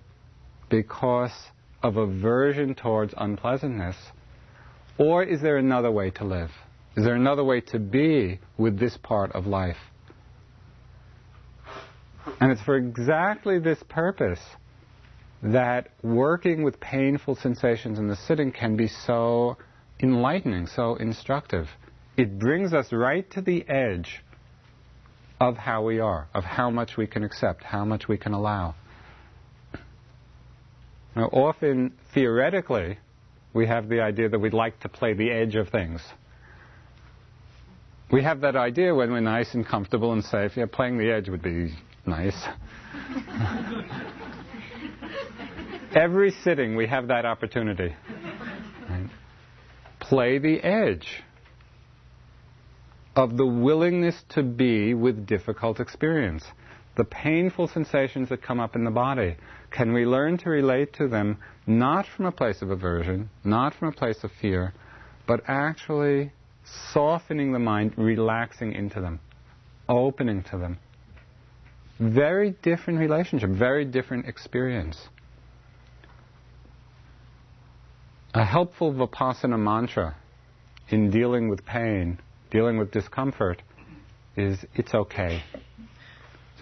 because of aversion towards unpleasantness? Or is there another way to live? Is there another way to be with this part of life? And it's for exactly this purpose that working with painful sensations in the sitting can be so enlightening, so instructive. It brings us right to the edge of how we are, of how much we can accept, how much we can allow. Now, often, theoretically, we have the idea that we'd like to play the edge of things. We have that idea when we're nice and comfortable and safe. Yeah, playing the edge would be nice. Every sitting, we have that opportunity. Play the edge of the willingness to be with difficult experience. The painful sensations that come up in the body. Can we learn to relate to them not from a place of aversion, not from a place of fear, but actually softening the mind, relaxing into them, opening to them? Very different relationship, very different experience. A helpful Vipassana mantra in dealing with pain dealing with discomfort is it's okay.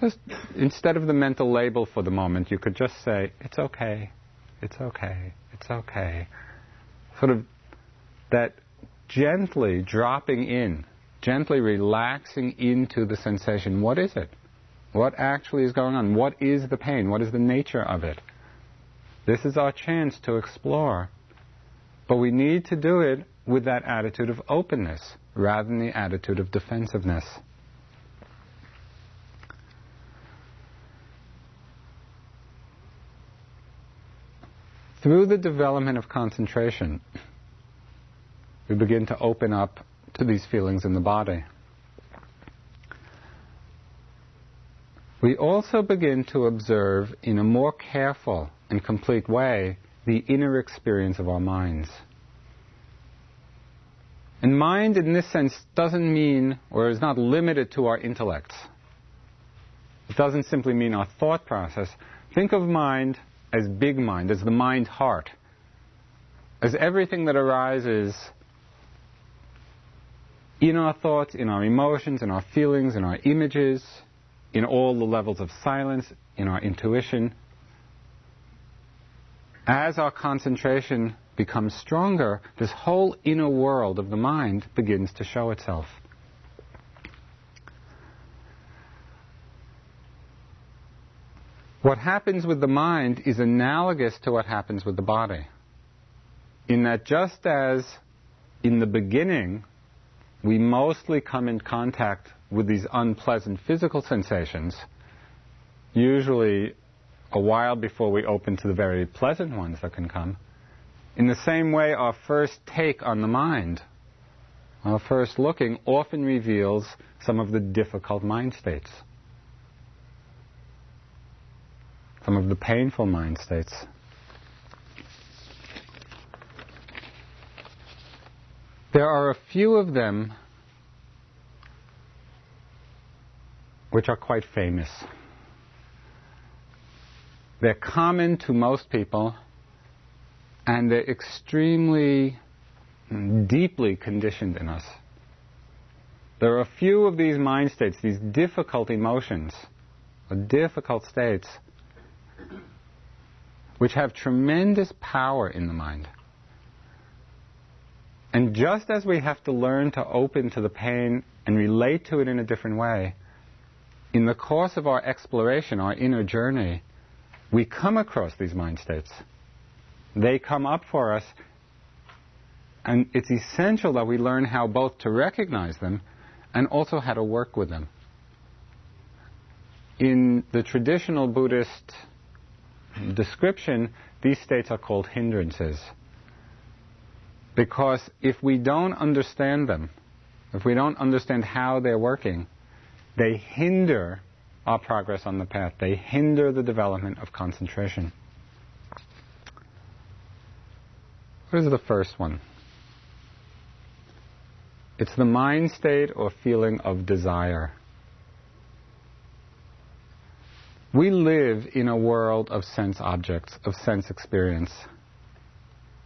Just instead of the mental label for the moment, you could just say, it's okay, it's okay, it's okay. Sort of that gently dropping in, gently relaxing into the sensation. What is it? What actually is going on? What is the pain? What is the nature of it? This is our chance to explore. But we need to do it with that attitude of openness rather than the attitude of defensiveness. Through the development of concentration, we begin to open up to these feelings in the body. We also begin to observe in a more careful and complete way the inner experience of our minds. And mind, in this sense, doesn't mean, or is not limited to our intellects. It doesn't simply mean our thought process. Think of mind as big mind, as the mind heart, as everything that arises in our thoughts, in our emotions, in our feelings, in our images, in all the levels of silence, in our intuition. As our concentration becomes stronger, this whole inner world of the mind begins to show itself. What happens with the mind is analogous to what happens with the body. In that just as in the beginning we mostly come in contact with these unpleasant physical sensations, usually a while before we open to the very pleasant ones that can come, in the same way, our first take on the mind, our first looking, often reveals some of the difficult mind states, some of the painful mind states. There are a few of them which are quite famous. They're common to most people and they're extremely deeply conditioned in us. There are a few of these mind states, these difficult emotions, or difficult states, which have tremendous power in the mind. And just as we have to learn to open to the pain and relate to it in a different way, in the course of our exploration, our inner journey, we come across these mind states. They come up for us, and it's essential that we learn how both to recognize them and also how to work with them. In the traditional Buddhist description, these states are called hindrances. Because if we don't understand them, if we don't understand how they're working, they hinder our progress on the path. They hinder the development of concentration. What is the first one? It's the mind state or feeling of desire. We live in a world of sense objects, of sense experience.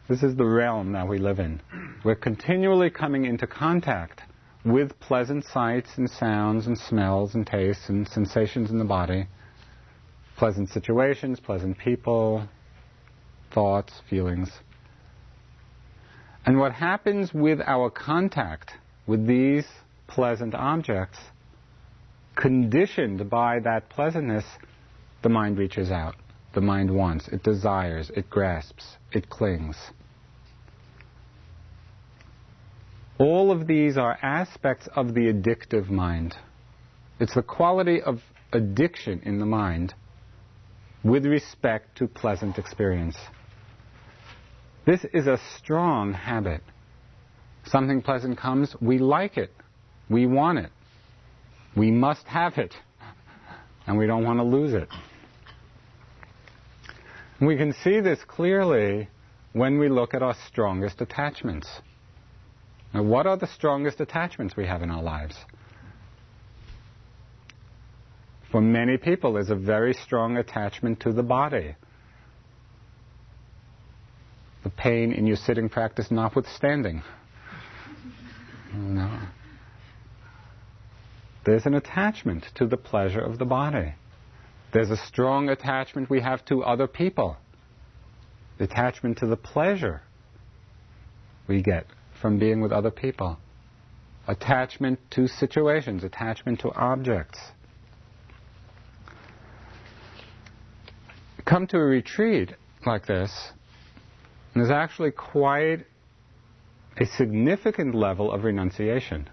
This is the realm that we live in. We're continually coming into contact with pleasant sights and sounds and smells and tastes and sensations in the body, pleasant situations, pleasant people, thoughts, feelings. And what happens with our contact with these pleasant objects, conditioned by that pleasantness, the mind reaches out. The mind wants, it desires, it grasps, it clings. All of these are aspects of the addictive mind. It's the quality of addiction in the mind with respect to pleasant experience. This is a strong habit. Something pleasant comes, we like it. We want it. We must have it. And we don't want to lose it. We can see this clearly when we look at our strongest attachments. Now, what are the strongest attachments we have in our lives? For many people, there's a very strong attachment to the body. The pain in your sitting practice notwithstanding. No. There's an attachment to the pleasure of the body. There's a strong attachment we have to other people. Attachment to the pleasure we get from being with other people. Attachment to situations, attachment to objects. Come to a retreat like this, and there's actually quite a significant level of renunciation.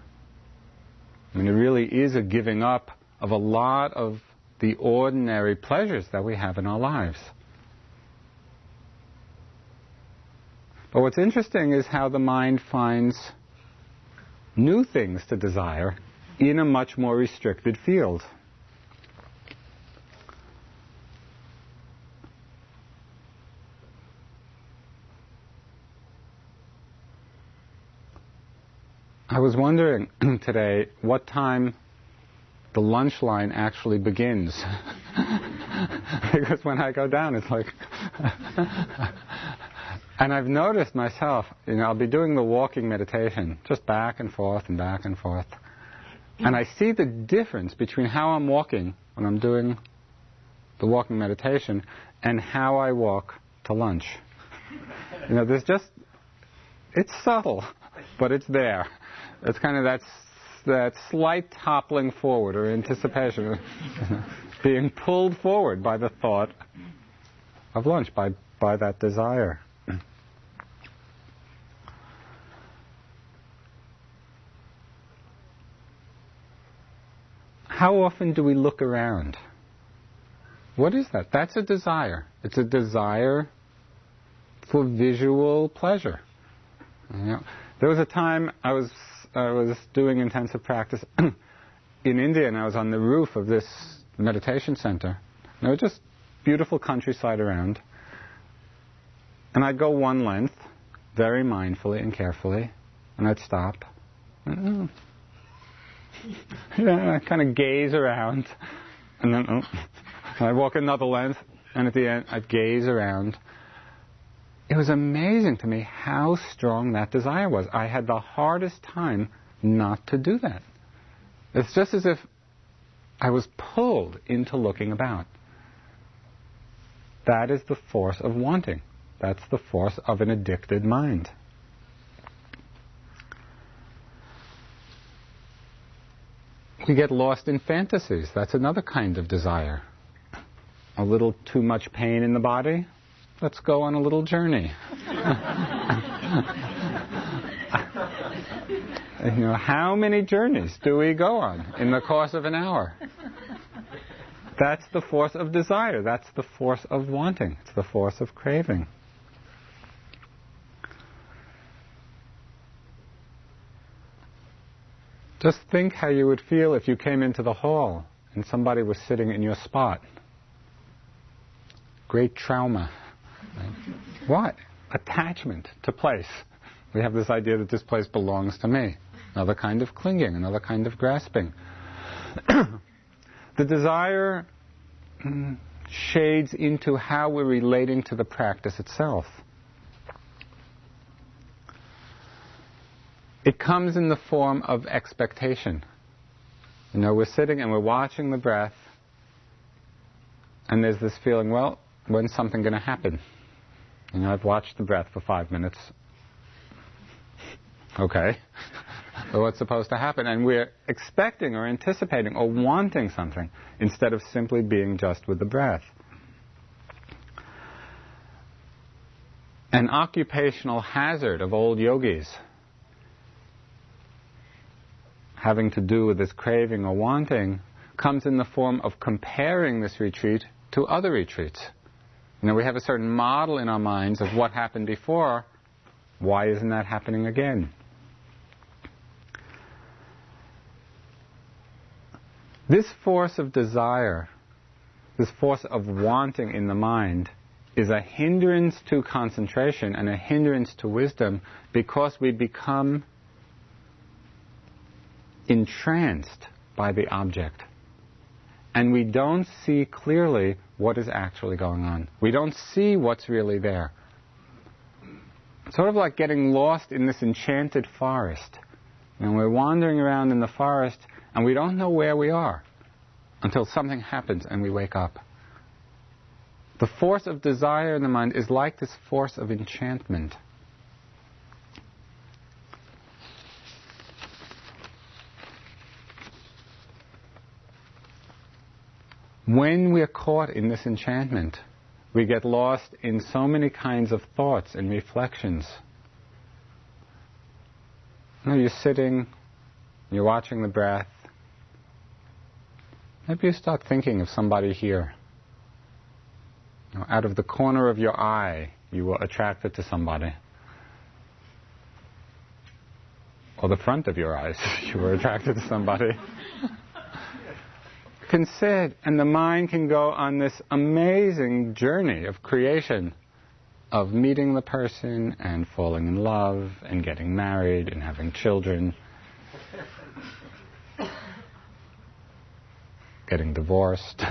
I mean, it really is a giving up of a lot of the ordinary pleasures that we have in our lives. But what's interesting is how the mind finds new things to desire in a much more restricted field. I was wondering today what time the lunch line actually begins. because when I go down, it's like. and I've noticed myself, you know, I'll be doing the walking meditation, just back and forth and back and forth. And I see the difference between how I'm walking when I'm doing the walking meditation and how I walk to lunch. You know, there's just, it's subtle, but it's there. It's kind of that, that slight toppling forward or anticipation, being pulled forward by the thought of lunch, by, by that desire. How often do we look around? What is that? That's a desire. It's a desire for visual pleasure. You know, there was a time I was I was doing intensive practice in India, and I was on the roof of this meditation center. And it was just beautiful countryside around. And I'd go one length, very mindfully and carefully, and I'd stop. Yeah, I kind of gaze around, and then oh. I'd walk another length, and at the end I'd gaze around. It was amazing to me how strong that desire was. I had the hardest time not to do that. It's just as if I was pulled into looking about. That is the force of wanting. That's the force of an addicted mind. We get lost in fantasies. That's another kind of desire. A little too much pain in the body, let's go on a little journey. you know, how many journeys do we go on in the course of an hour? That's the force of desire. That's the force of wanting. It's the force of craving. Just think how you would feel if you came into the hall and somebody was sitting in your spot. Great trauma. What? attachment to place. We have this idea that this place belongs to me. Another kind of clinging, another kind of grasping. the desire mm, shades into how we're relating to the practice itself. It comes in the form of expectation. You know, we're sitting and we're watching the breath, and there's this feeling, well, when's something going to happen? You know, I've watched the breath for five minutes. Okay. but what's supposed to happen? And we're expecting or anticipating or wanting something instead of simply being just with the breath. An occupational hazard of old yogis having to do with this craving or wanting comes in the form of comparing this retreat to other retreats. You know, we have a certain model in our minds of what happened before. Why isn't that happening again? This force of desire, this force of wanting in the mind, is a hindrance to concentration and a hindrance to wisdom because we become entranced by the object. And we don't see clearly what is actually going on. We don't see what's really there. Sort of like getting lost in this enchanted forest. And we're wandering around in the forest and we don't know where we are until something happens and we wake up. The force of desire in the mind is like this force of enchantment. When we're caught in this enchantment, we get lost in so many kinds of thoughts and reflections. You know, you're sitting, you're watching the breath. Maybe you start thinking of somebody here. You know, out of the corner of your eye, you were attracted to somebody. Or the front of your eyes, you were attracted to somebody can sit and the mind can go on this amazing journey of creation, of meeting the person and falling in love and getting married and having children, getting divorced.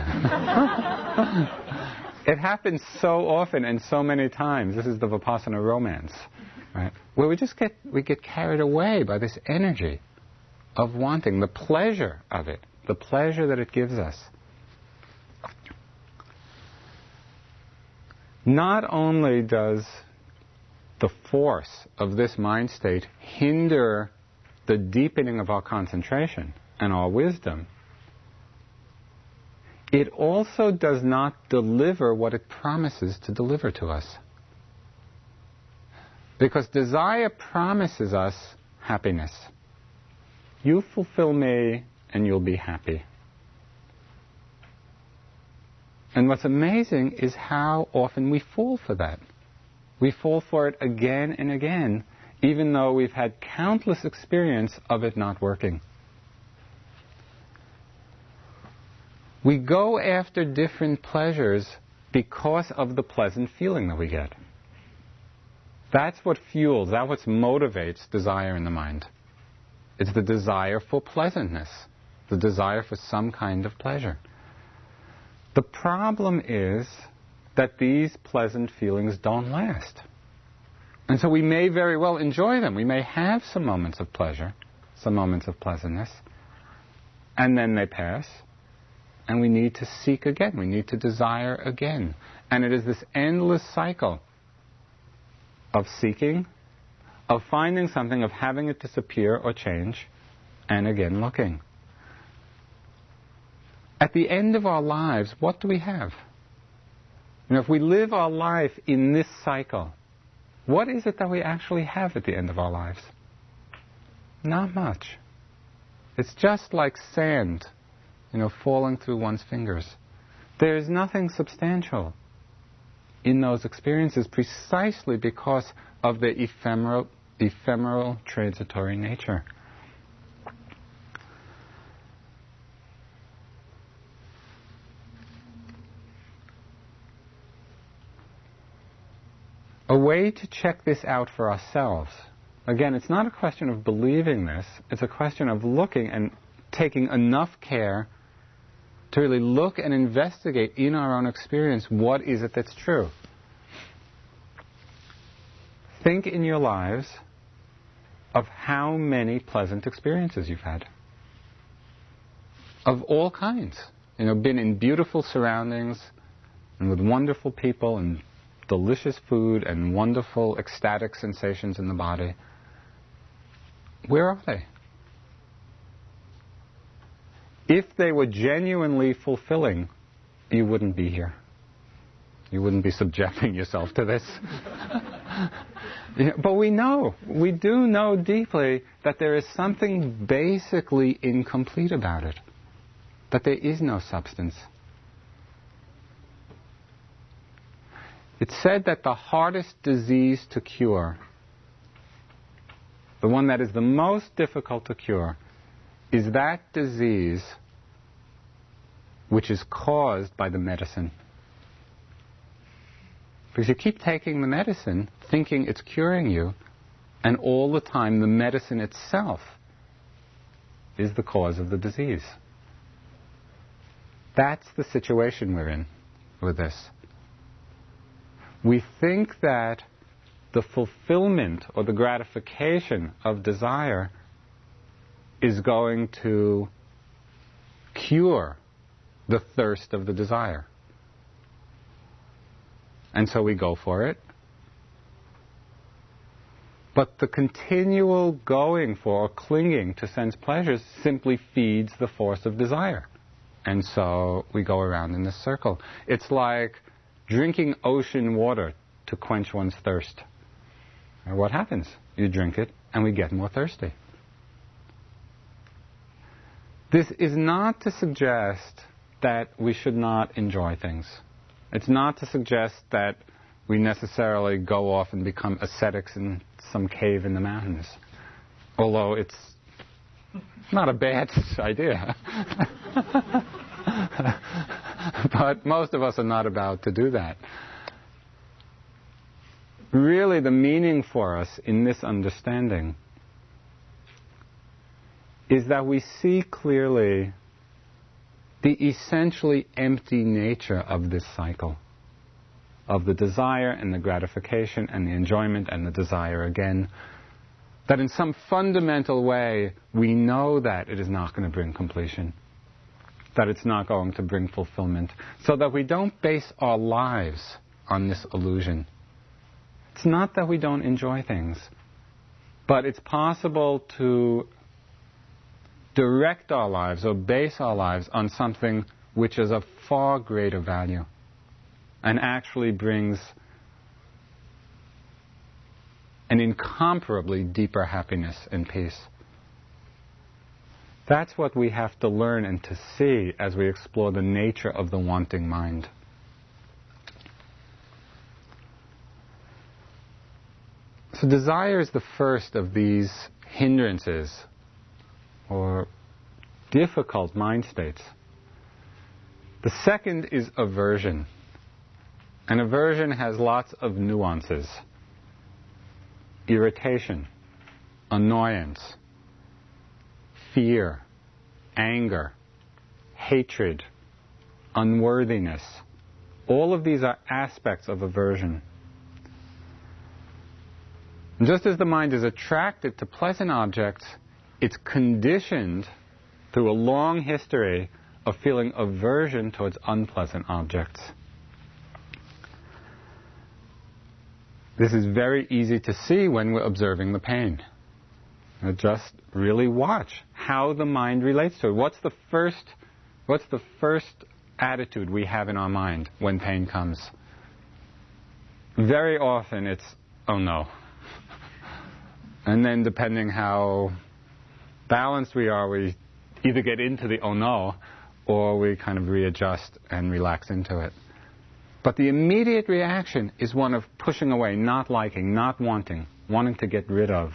it happens so often and so many times. This is the Vipassana romance, right? Where we just get, we get carried away by this energy of wanting, the pleasure of it the pleasure that it gives us. Not only does the force of this mind state hinder the deepening of our concentration and our wisdom, it also does not deliver what it promises to deliver to us. Because desire promises us happiness. You fulfill me, and you'll be happy. And what's amazing is how often we fall for that. We fall for it again and again, even though we've had countless experience of it not working. We go after different pleasures because of the pleasant feeling that we get. That's what fuels, that's what motivates desire in the mind. It's the desire for pleasantness the desire for some kind of pleasure. The problem is that these pleasant feelings don't last. And so we may very well enjoy them. We may have some moments of pleasure, some moments of pleasantness, and then they pass, and we need to seek again. We need to desire again. And it is this endless cycle of seeking, of finding something, of having it disappear or change, and again looking. At the end of our lives, what do we have? You know, if we live our life in this cycle, what is it that we actually have at the end of our lives? Not much. It's just like sand, you know, falling through one's fingers. There is nothing substantial in those experiences precisely because of the ephemeral, ephemeral transitory nature. A way to check this out for ourselves. Again, it's not a question of believing this, it's a question of looking and taking enough care to really look and investigate in our own experience what is it that's true. Think in your lives of how many pleasant experiences you've had. Of all kinds. You know, been in beautiful surroundings and with wonderful people and delicious food and wonderful ecstatic sensations in the body. Where are they? If they were genuinely fulfilling, you wouldn't be here. You wouldn't be subjecting yourself to this. but we know, we do know deeply that there is something basically incomplete about it, that there is no substance. It's said that the hardest disease to cure, the one that is the most difficult to cure, is that disease which is caused by the medicine. Because you keep taking the medicine, thinking it's curing you, and all the time the medicine itself is the cause of the disease. That's the situation we're in with this. We think that the fulfillment or the gratification of desire is going to cure the thirst of the desire. And so we go for it. But the continual going for or clinging to sense pleasures simply feeds the force of desire. And so we go around in this circle. It's like drinking ocean water to quench one's thirst. And what happens? You drink it, and we get more thirsty. This is not to suggest that we should not enjoy things. It's not to suggest that we necessarily go off and become ascetics in some cave in the mountains, although it's not a bad idea. but most of us are not about to do that. Really, the meaning for us in this understanding is that we see clearly the essentially empty nature of this cycle of the desire and the gratification and the enjoyment and the desire again. That in some fundamental way we know that it is not going to bring completion, that it's not going to bring fulfillment, so that we don't base our lives on this illusion. It's not that we don't enjoy things, but it's possible to direct our lives or base our lives on something which is of far greater value and actually brings an incomparably deeper happiness and peace. That's what we have to learn and to see as we explore the nature of the wanting mind. So, desire is the first of these hindrances or difficult mind states. The second is aversion. And aversion has lots of nuances irritation, annoyance, fear, anger, hatred, unworthiness. All of these are aspects of aversion. And just as the mind is attracted to pleasant objects, it's conditioned through a long history of feeling aversion towards unpleasant objects. This is very easy to see when we're observing the pain. Just really watch how the mind relates to it. What's the first what's the first attitude we have in our mind when pain comes? Very often it's oh no. and then depending how balanced we are, we either get into the oh no or we kind of readjust and relax into it. But the immediate reaction is one of pushing away, not liking, not wanting, wanting to get rid of.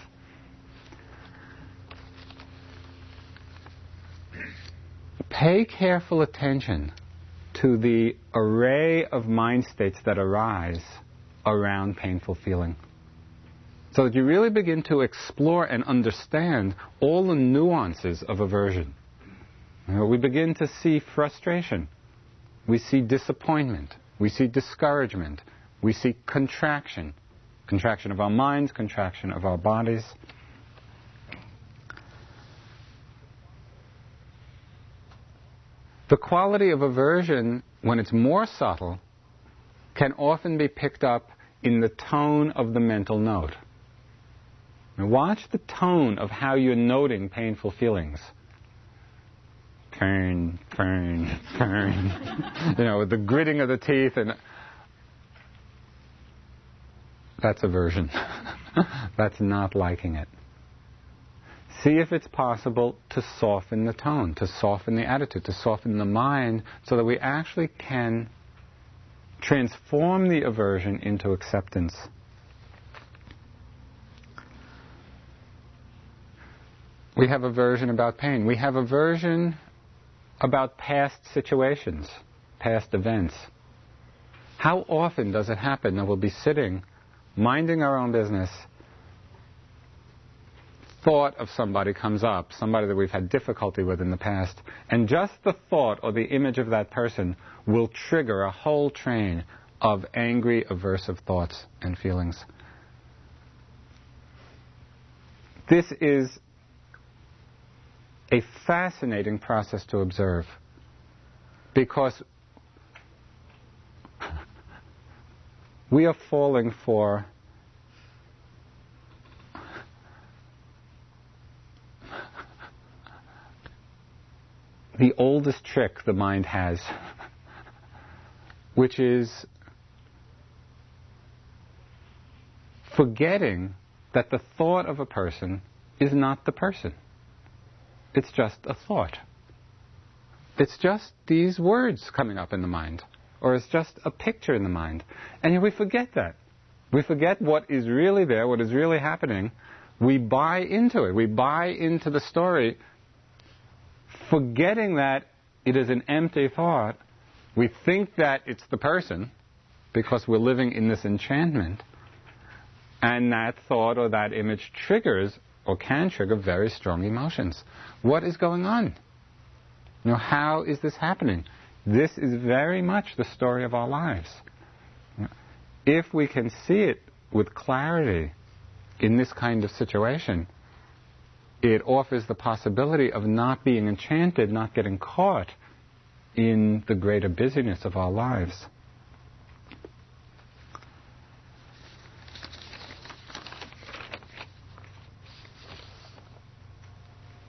Pay careful attention to the array of mind states that arise around painful feeling. So that you really begin to explore and understand all the nuances of aversion. You know, we begin to see frustration. We see disappointment. We see discouragement. We see contraction. Contraction of our minds, contraction of our bodies. The quality of aversion, when it's more subtle, can often be picked up in the tone of the mental note. Now watch the tone of how you're noting painful feelings. Turn, turn, turn. you know, the gritting of the teeth and that's aversion. that's not liking it. See if it's possible to soften the tone, to soften the attitude, to soften the mind so that we actually can transform the aversion into acceptance. We have aversion about pain. We have aversion about past situations, past events. How often does it happen that we'll be sitting, minding our own business, thought of somebody comes up, somebody that we've had difficulty with in the past, and just the thought or the image of that person will trigger a whole train of angry, aversive thoughts and feelings. This is a fascinating process to observe because we are falling for the oldest trick the mind has, which is forgetting that the thought of a person is not the person. It's just a thought. It's just these words coming up in the mind, or it's just a picture in the mind. And we forget that. We forget what is really there, what is really happening. We buy into it. We buy into the story forgetting that it is an empty thought, we think that it's the person because we're living in this enchantment, and that thought or that image triggers or can trigger very strong emotions. What is going on? You know, how is this happening? This is very much the story of our lives. If we can see it with clarity in this kind of situation, it offers the possibility of not being enchanted, not getting caught in the greater busyness of our lives.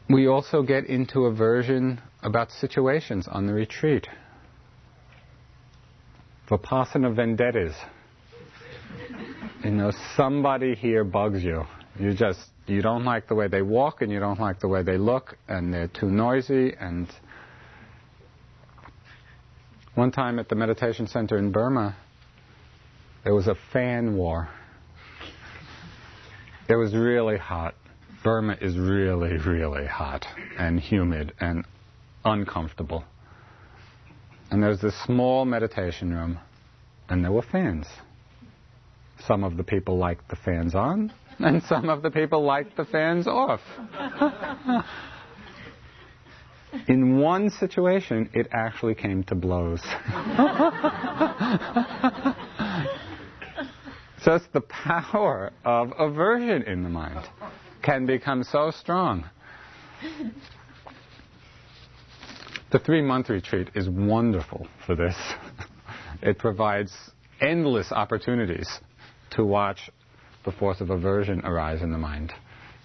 We also get into aversion about situations on the retreat. Vipassana vendettas. You know, somebody here bugs you. You just you don't like the way they walk and you don't like the way they look and they're too noisy and one time at the meditation center in Burma there was a fan war. It was really hot. Burma is really, really hot and humid and uncomfortable. And there was this small meditation room, and there were fans. Some of the people liked the fans on, and some of the people liked the fans off. In one situation, it actually came to blows. Just the power of aversion in the mind can become so strong. The three month retreat is wonderful for this. It provides endless opportunities to watch the force of aversion arise in the mind.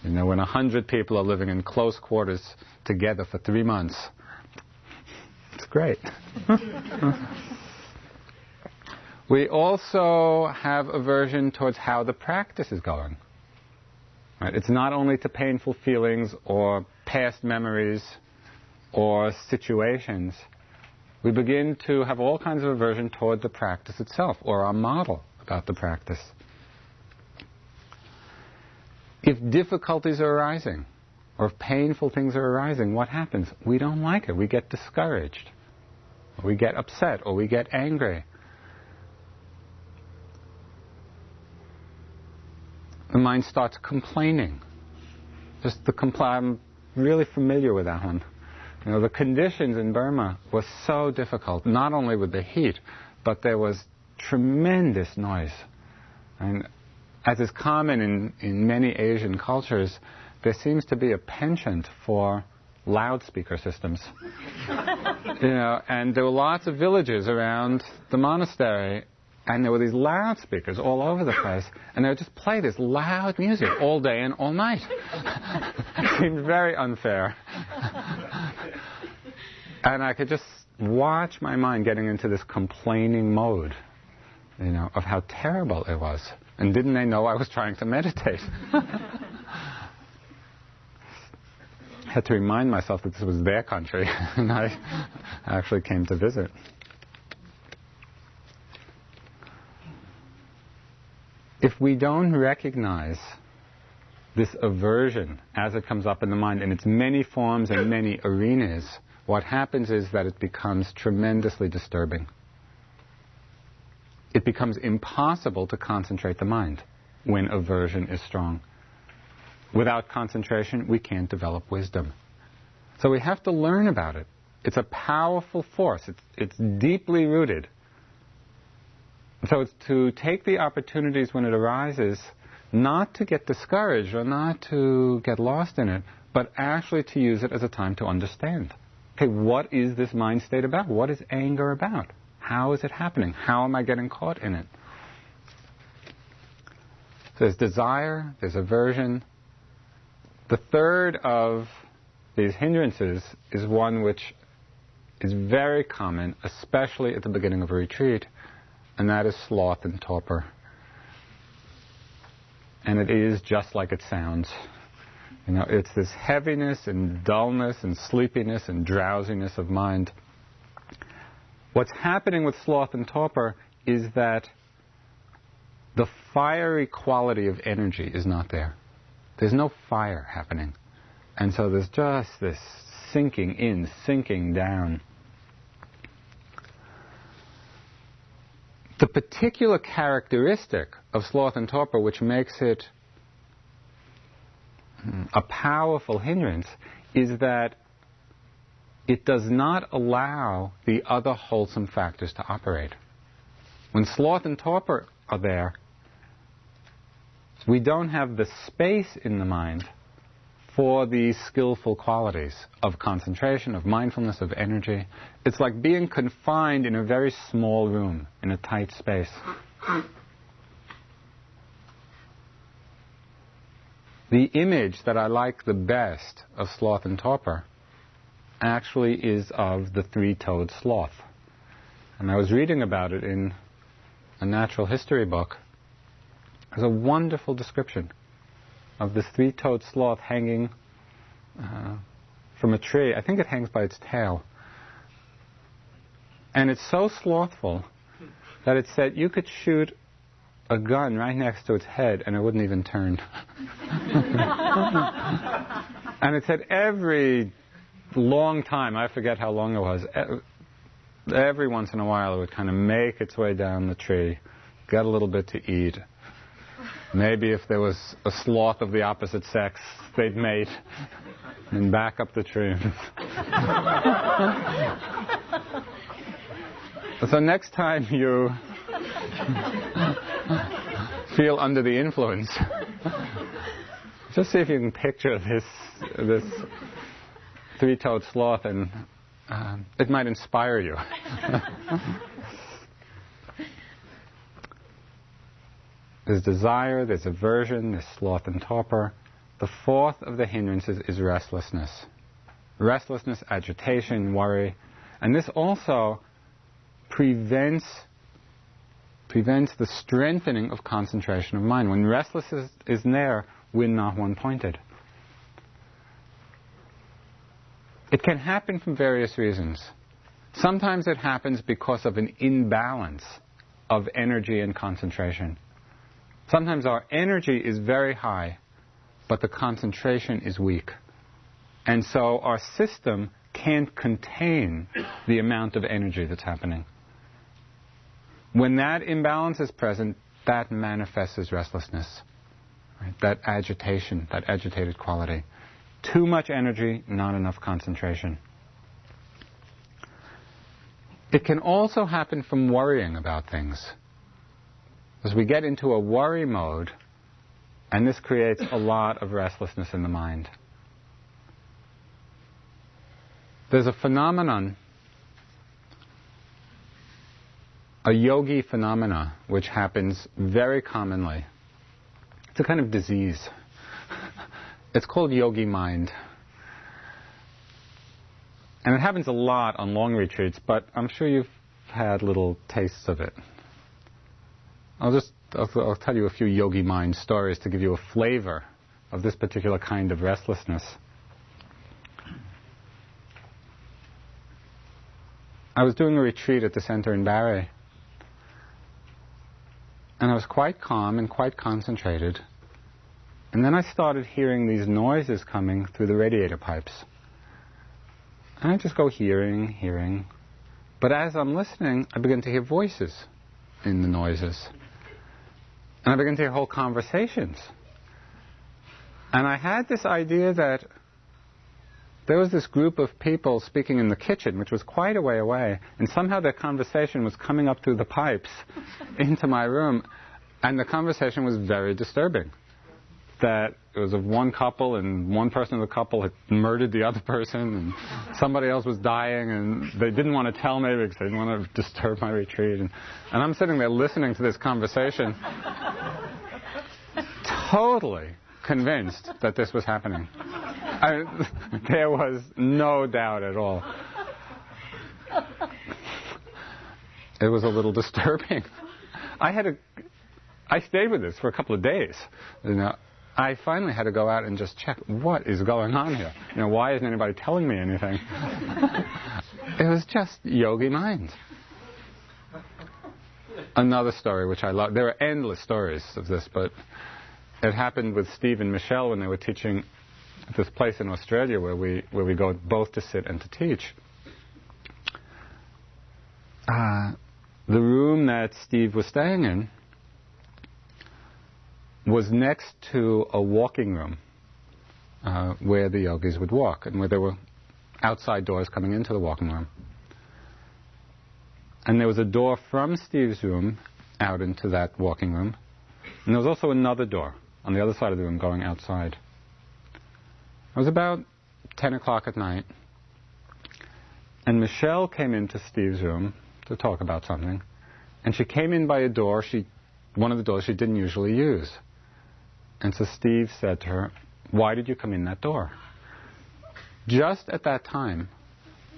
You know, when a hundred people are living in close quarters together for three months, it's great. we also have aversion towards how the practice is going. Right? It's not only to painful feelings or past memories or situations. We begin to have all kinds of aversion toward the practice itself or our model about the practice. If difficulties are arising, or if painful things are arising, what happens? We don't like it. We get discouraged. Or we get upset, or we get angry. the mind starts complaining. Just the compl- I'm really familiar with that one. You know, the conditions in Burma were so difficult, not only with the heat, but there was tremendous noise. And as is common in, in many Asian cultures, there seems to be a penchant for loudspeaker systems. you know, and there were lots of villages around the monastery, and there were these loudspeakers all over the place, and they would just play this loud music all day and all night. it seemed very unfair. and I could just watch my mind getting into this complaining mode, you know, of how terrible it was. And didn't they know I was trying to meditate? I had to remind myself that this was their country, and I actually came to visit. If we don't recognize this aversion as it comes up in the mind in its many forms and many arenas, what happens is that it becomes tremendously disturbing. It becomes impossible to concentrate the mind when aversion is strong. Without concentration, we can't develop wisdom. So we have to learn about it. It's a powerful force. It's, it's deeply rooted. So it's to take the opportunities when it arises, not to get discouraged or not to get lost in it, but actually to use it as a time to understand. Okay, what is this mind state about? What is anger about? How is it happening? How am I getting caught in it? So there's desire, there's aversion, the third of these hindrances is one which is very common, especially at the beginning of a retreat, and that is sloth and torpor. And it is just like it sounds. You know, it's this heaviness and dullness and sleepiness and drowsiness of mind. What's happening with sloth and torpor is that the fiery quality of energy is not there. There's no fire happening. And so there's just this sinking in, sinking down. The particular characteristic of sloth and torpor, which makes it hmm, a powerful hindrance, is that it does not allow the other wholesome factors to operate. When sloth and torpor are there, we don't have the space in the mind for these skillful qualities of concentration, of mindfulness, of energy. It's like being confined in a very small room, in a tight space. The image that I like the best of sloth and torpor actually is of the three toed sloth. And I was reading about it in a natural history book. There's a wonderful description of this three toed sloth hanging uh, from a tree. I think it hangs by its tail. And it's so slothful that it said you could shoot a gun right next to its head and it wouldn't even turn. and it said every long time, I forget how long it was, every once in a while it would kind of make its way down the tree, get a little bit to eat, Maybe if there was a sloth of the opposite sex, they'd mate and back up the tree. so next time you feel under the influence, just see if you can picture this this three-toed sloth, and um, it might inspire you. There's desire, there's aversion, there's sloth and torpor. The fourth of the hindrances is restlessness. Restlessness, agitation, worry. And this also prevents prevents the strengthening of concentration of mind. When restlessness is there, we're not one pointed. It can happen for various reasons. Sometimes it happens because of an imbalance of energy and concentration. Sometimes our energy is very high, but the concentration is weak. And so our system can't contain the amount of energy that's happening. When that imbalance is present, that manifests as restlessness. right? that agitation, that agitated quality. Too much energy, not enough concentration. It can also happen from worrying about things. As we get into a worry mode, and this creates a lot of restlessness in the mind. There's a phenomenon, a yogi phenomena, which happens very commonly. It's a kind of disease. It's called yogi mind. And it happens a lot on long retreats, but I'm sure you've had little tastes of it. I'll just I'll, I'll tell you a few yogi mind stories to give you a flavor of this particular kind of restlessness. I was doing a retreat at the center in Barre, and I was quite calm and quite concentrated. And then I started hearing these noises coming through the radiator pipes. And I just go hearing, hearing. But as I'm listening, I begin to hear voices in the noises. And I begin to hear whole conversations. And I had this idea that there was this group of people speaking in the kitchen, which was quite a way away, and somehow their conversation was coming up through the pipes into my room, and the conversation was very disturbing that it was of one couple and one person of the couple had murdered the other person and somebody else was dying and they didn't want to tell me because they didn't want to disturb my retreat. And, and I'm sitting there listening to this conversation, totally convinced that this was happening. I, there was no doubt at all. It was a little disturbing. I had a, I stayed with this for a couple of days. You know, I finally had to go out and just check what is going on here. You know, why isn't anybody telling me anything? it was just yogi mind. Another story which I love. There are endless stories of this, but it happened with Steve and Michelle when they were teaching at this place in Australia where we where we go both to sit and to teach. Uh, the room that Steve was staying in was next to a walking room uh, where the yogis would walk and where there were outside doors coming into the walking room. And there was a door from Steve's room out into that walking room. And there was also another door on the other side of the room going outside. It was about 10 o'clock at night. And Michelle came into Steve's room to talk about something. And she came in by a door, she, one of the doors she didn't usually use. And so Steve said to her, Why did you come in that door? Just at that time,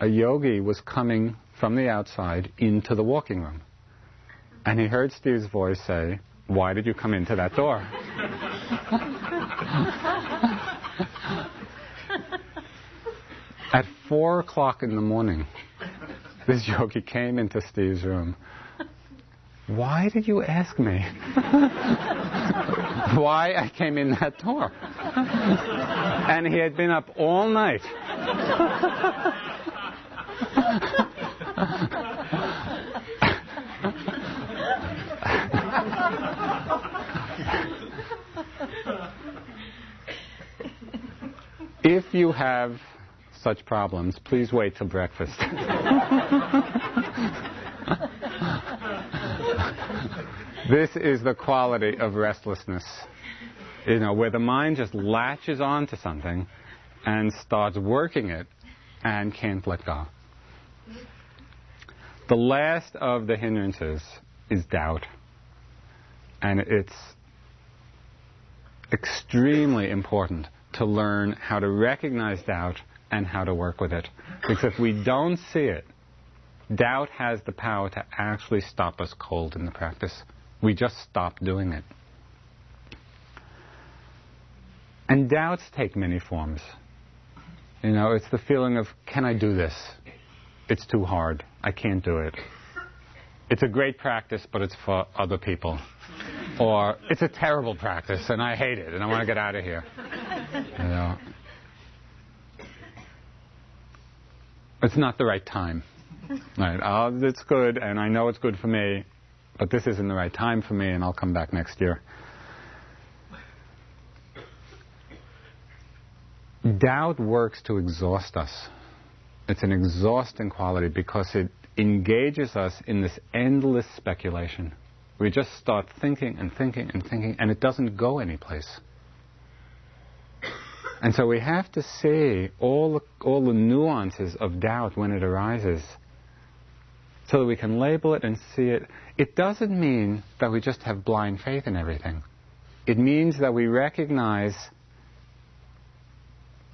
a yogi was coming from the outside into the walking room. And he heard Steve's voice say, Why did you come into that door? At four o'clock in the morning, this yogi came into Steve's room. Why did you ask me? why I came in that door. and he had been up all night. if you have such problems, please wait till breakfast. This is the quality of restlessness. You know, where the mind just latches onto something and starts working it and can't let go. The last of the hindrances is doubt. And it's extremely important to learn how to recognize doubt and how to work with it. Because if we don't see it, doubt has the power to actually stop us cold in the practice. We just stop doing it. And doubts take many forms. You know, it's the feeling of, can I do this? It's too hard. I can't do it. It's a great practice, but it's for other people. Or it's a terrible practice and I hate it and I want to get out of here. You know. It's not the right time. Right? Oh, it's good and I know it's good for me, but this isn't the right time for me and I'll come back next year. Doubt works to exhaust us. It's an exhausting quality because it engages us in this endless speculation. We just start thinking and thinking and thinking, and it doesn't go anyplace. And so we have to see all the, all the nuances of doubt when it arises so that we can label it and see it. It doesn't mean that we just have blind faith in everything. It means that we recognize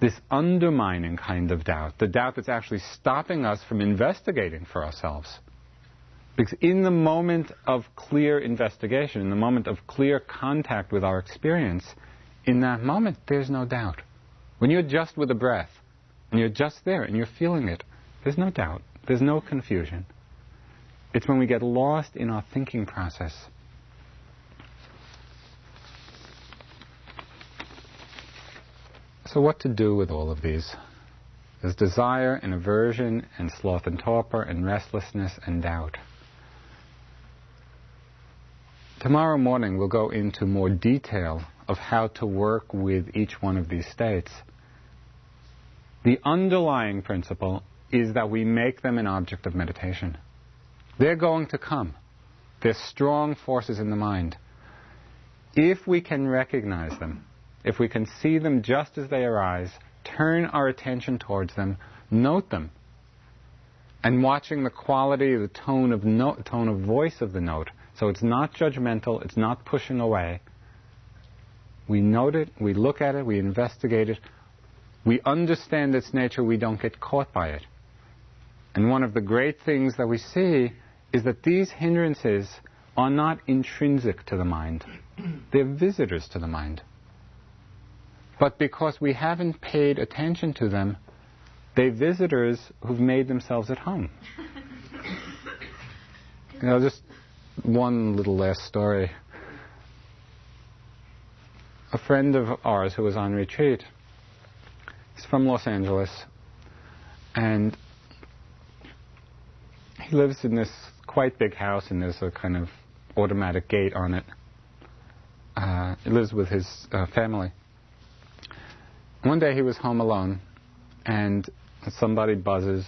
this undermining kind of doubt, the doubt that's actually stopping us from investigating for ourselves. Because in the moment of clear investigation, in the moment of clear contact with our experience, in that moment, there's no doubt. When you're just with the breath, and you're just there, and you're feeling it, there's no doubt. There's no confusion. It's when we get lost in our thinking process. So, what to do with all of these? There's desire and aversion and sloth and torpor and restlessness and doubt. Tomorrow morning we'll go into more detail of how to work with each one of these states. The underlying principle is that we make them an object of meditation. They're going to come. They're strong forces in the mind. If we can recognize them, if we can see them just as they arise, turn our attention towards them, note them, and watching the quality, the tone of note, tone of voice of the note, so it's not judgmental, it's not pushing away. We note it, we look at it, we investigate it, we understand its nature, we don't get caught by it. And one of the great things that we see is that these hindrances are not intrinsic to the mind, they're visitors to the mind. But because we haven't paid attention to them, they're visitors who've made themselves at home. you know, just one little last story. A friend of ours who was on retreat, he's from Los Angeles, and he lives in this quite big house, and there's a kind of automatic gate on it. Uh, he lives with his uh, family. One day he was home alone, and somebody buzzes,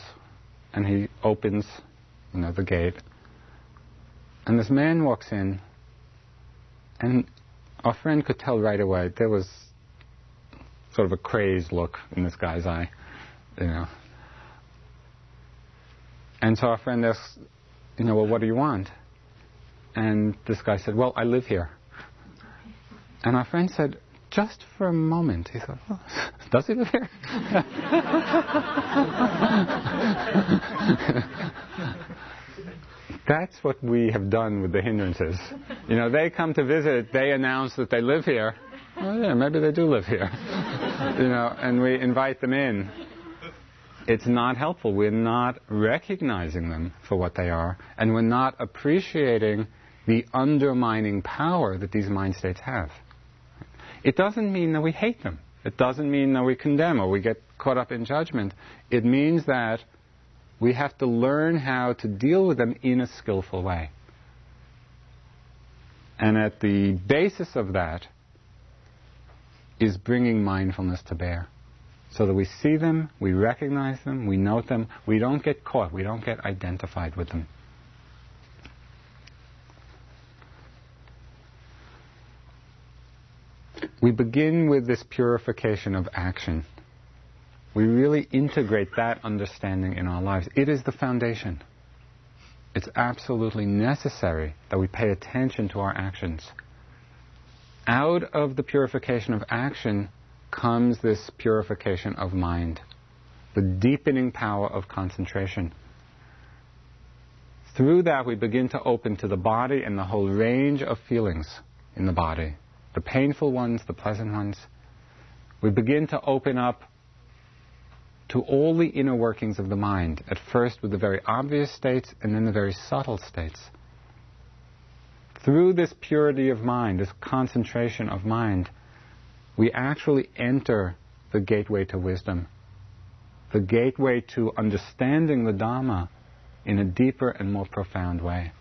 and he opens, you know, the gate, and this man walks in, and our friend could tell right away there was sort of a crazed look in this guy's eye, you know. And so our friend asks, you know, well, what do you want? And this guy said, well, I live here. And our friend said, just for a moment, he thought, oh, does he live here? That's what we have done with the hindrances. You know, they come to visit, they announce that they live here. Oh yeah, maybe they do live here. you know, and we invite them in. It's not helpful. We're not recognizing them for what they are, and we're not appreciating the undermining power that these mind states have. It doesn't mean that we hate them. It doesn't mean that we condemn or we get caught up in judgment. It means that we have to learn how to deal with them in a skillful way. And at the basis of that is bringing mindfulness to bear. So that we see them, we recognize them, we note them, we don't get caught, we don't get identified with them. We begin with this purification of action we really integrate that understanding in our lives. It is the foundation. It's absolutely necessary that we pay attention to our actions. Out of the purification of action comes this purification of mind, the deepening power of concentration. Through that, we begin to open to the body and the whole range of feelings in the body the painful ones, the pleasant ones. We begin to open up to all the inner workings of the mind, at first with the very obvious states and then the very subtle states. Through this purity of mind, this concentration of mind, we actually enter the gateway to wisdom, the gateway to understanding the Dhamma in a deeper and more profound way.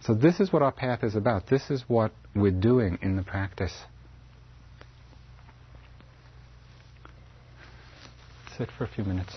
So, this is what our path is about. This is what we're doing in the practice. sit for a few minutes.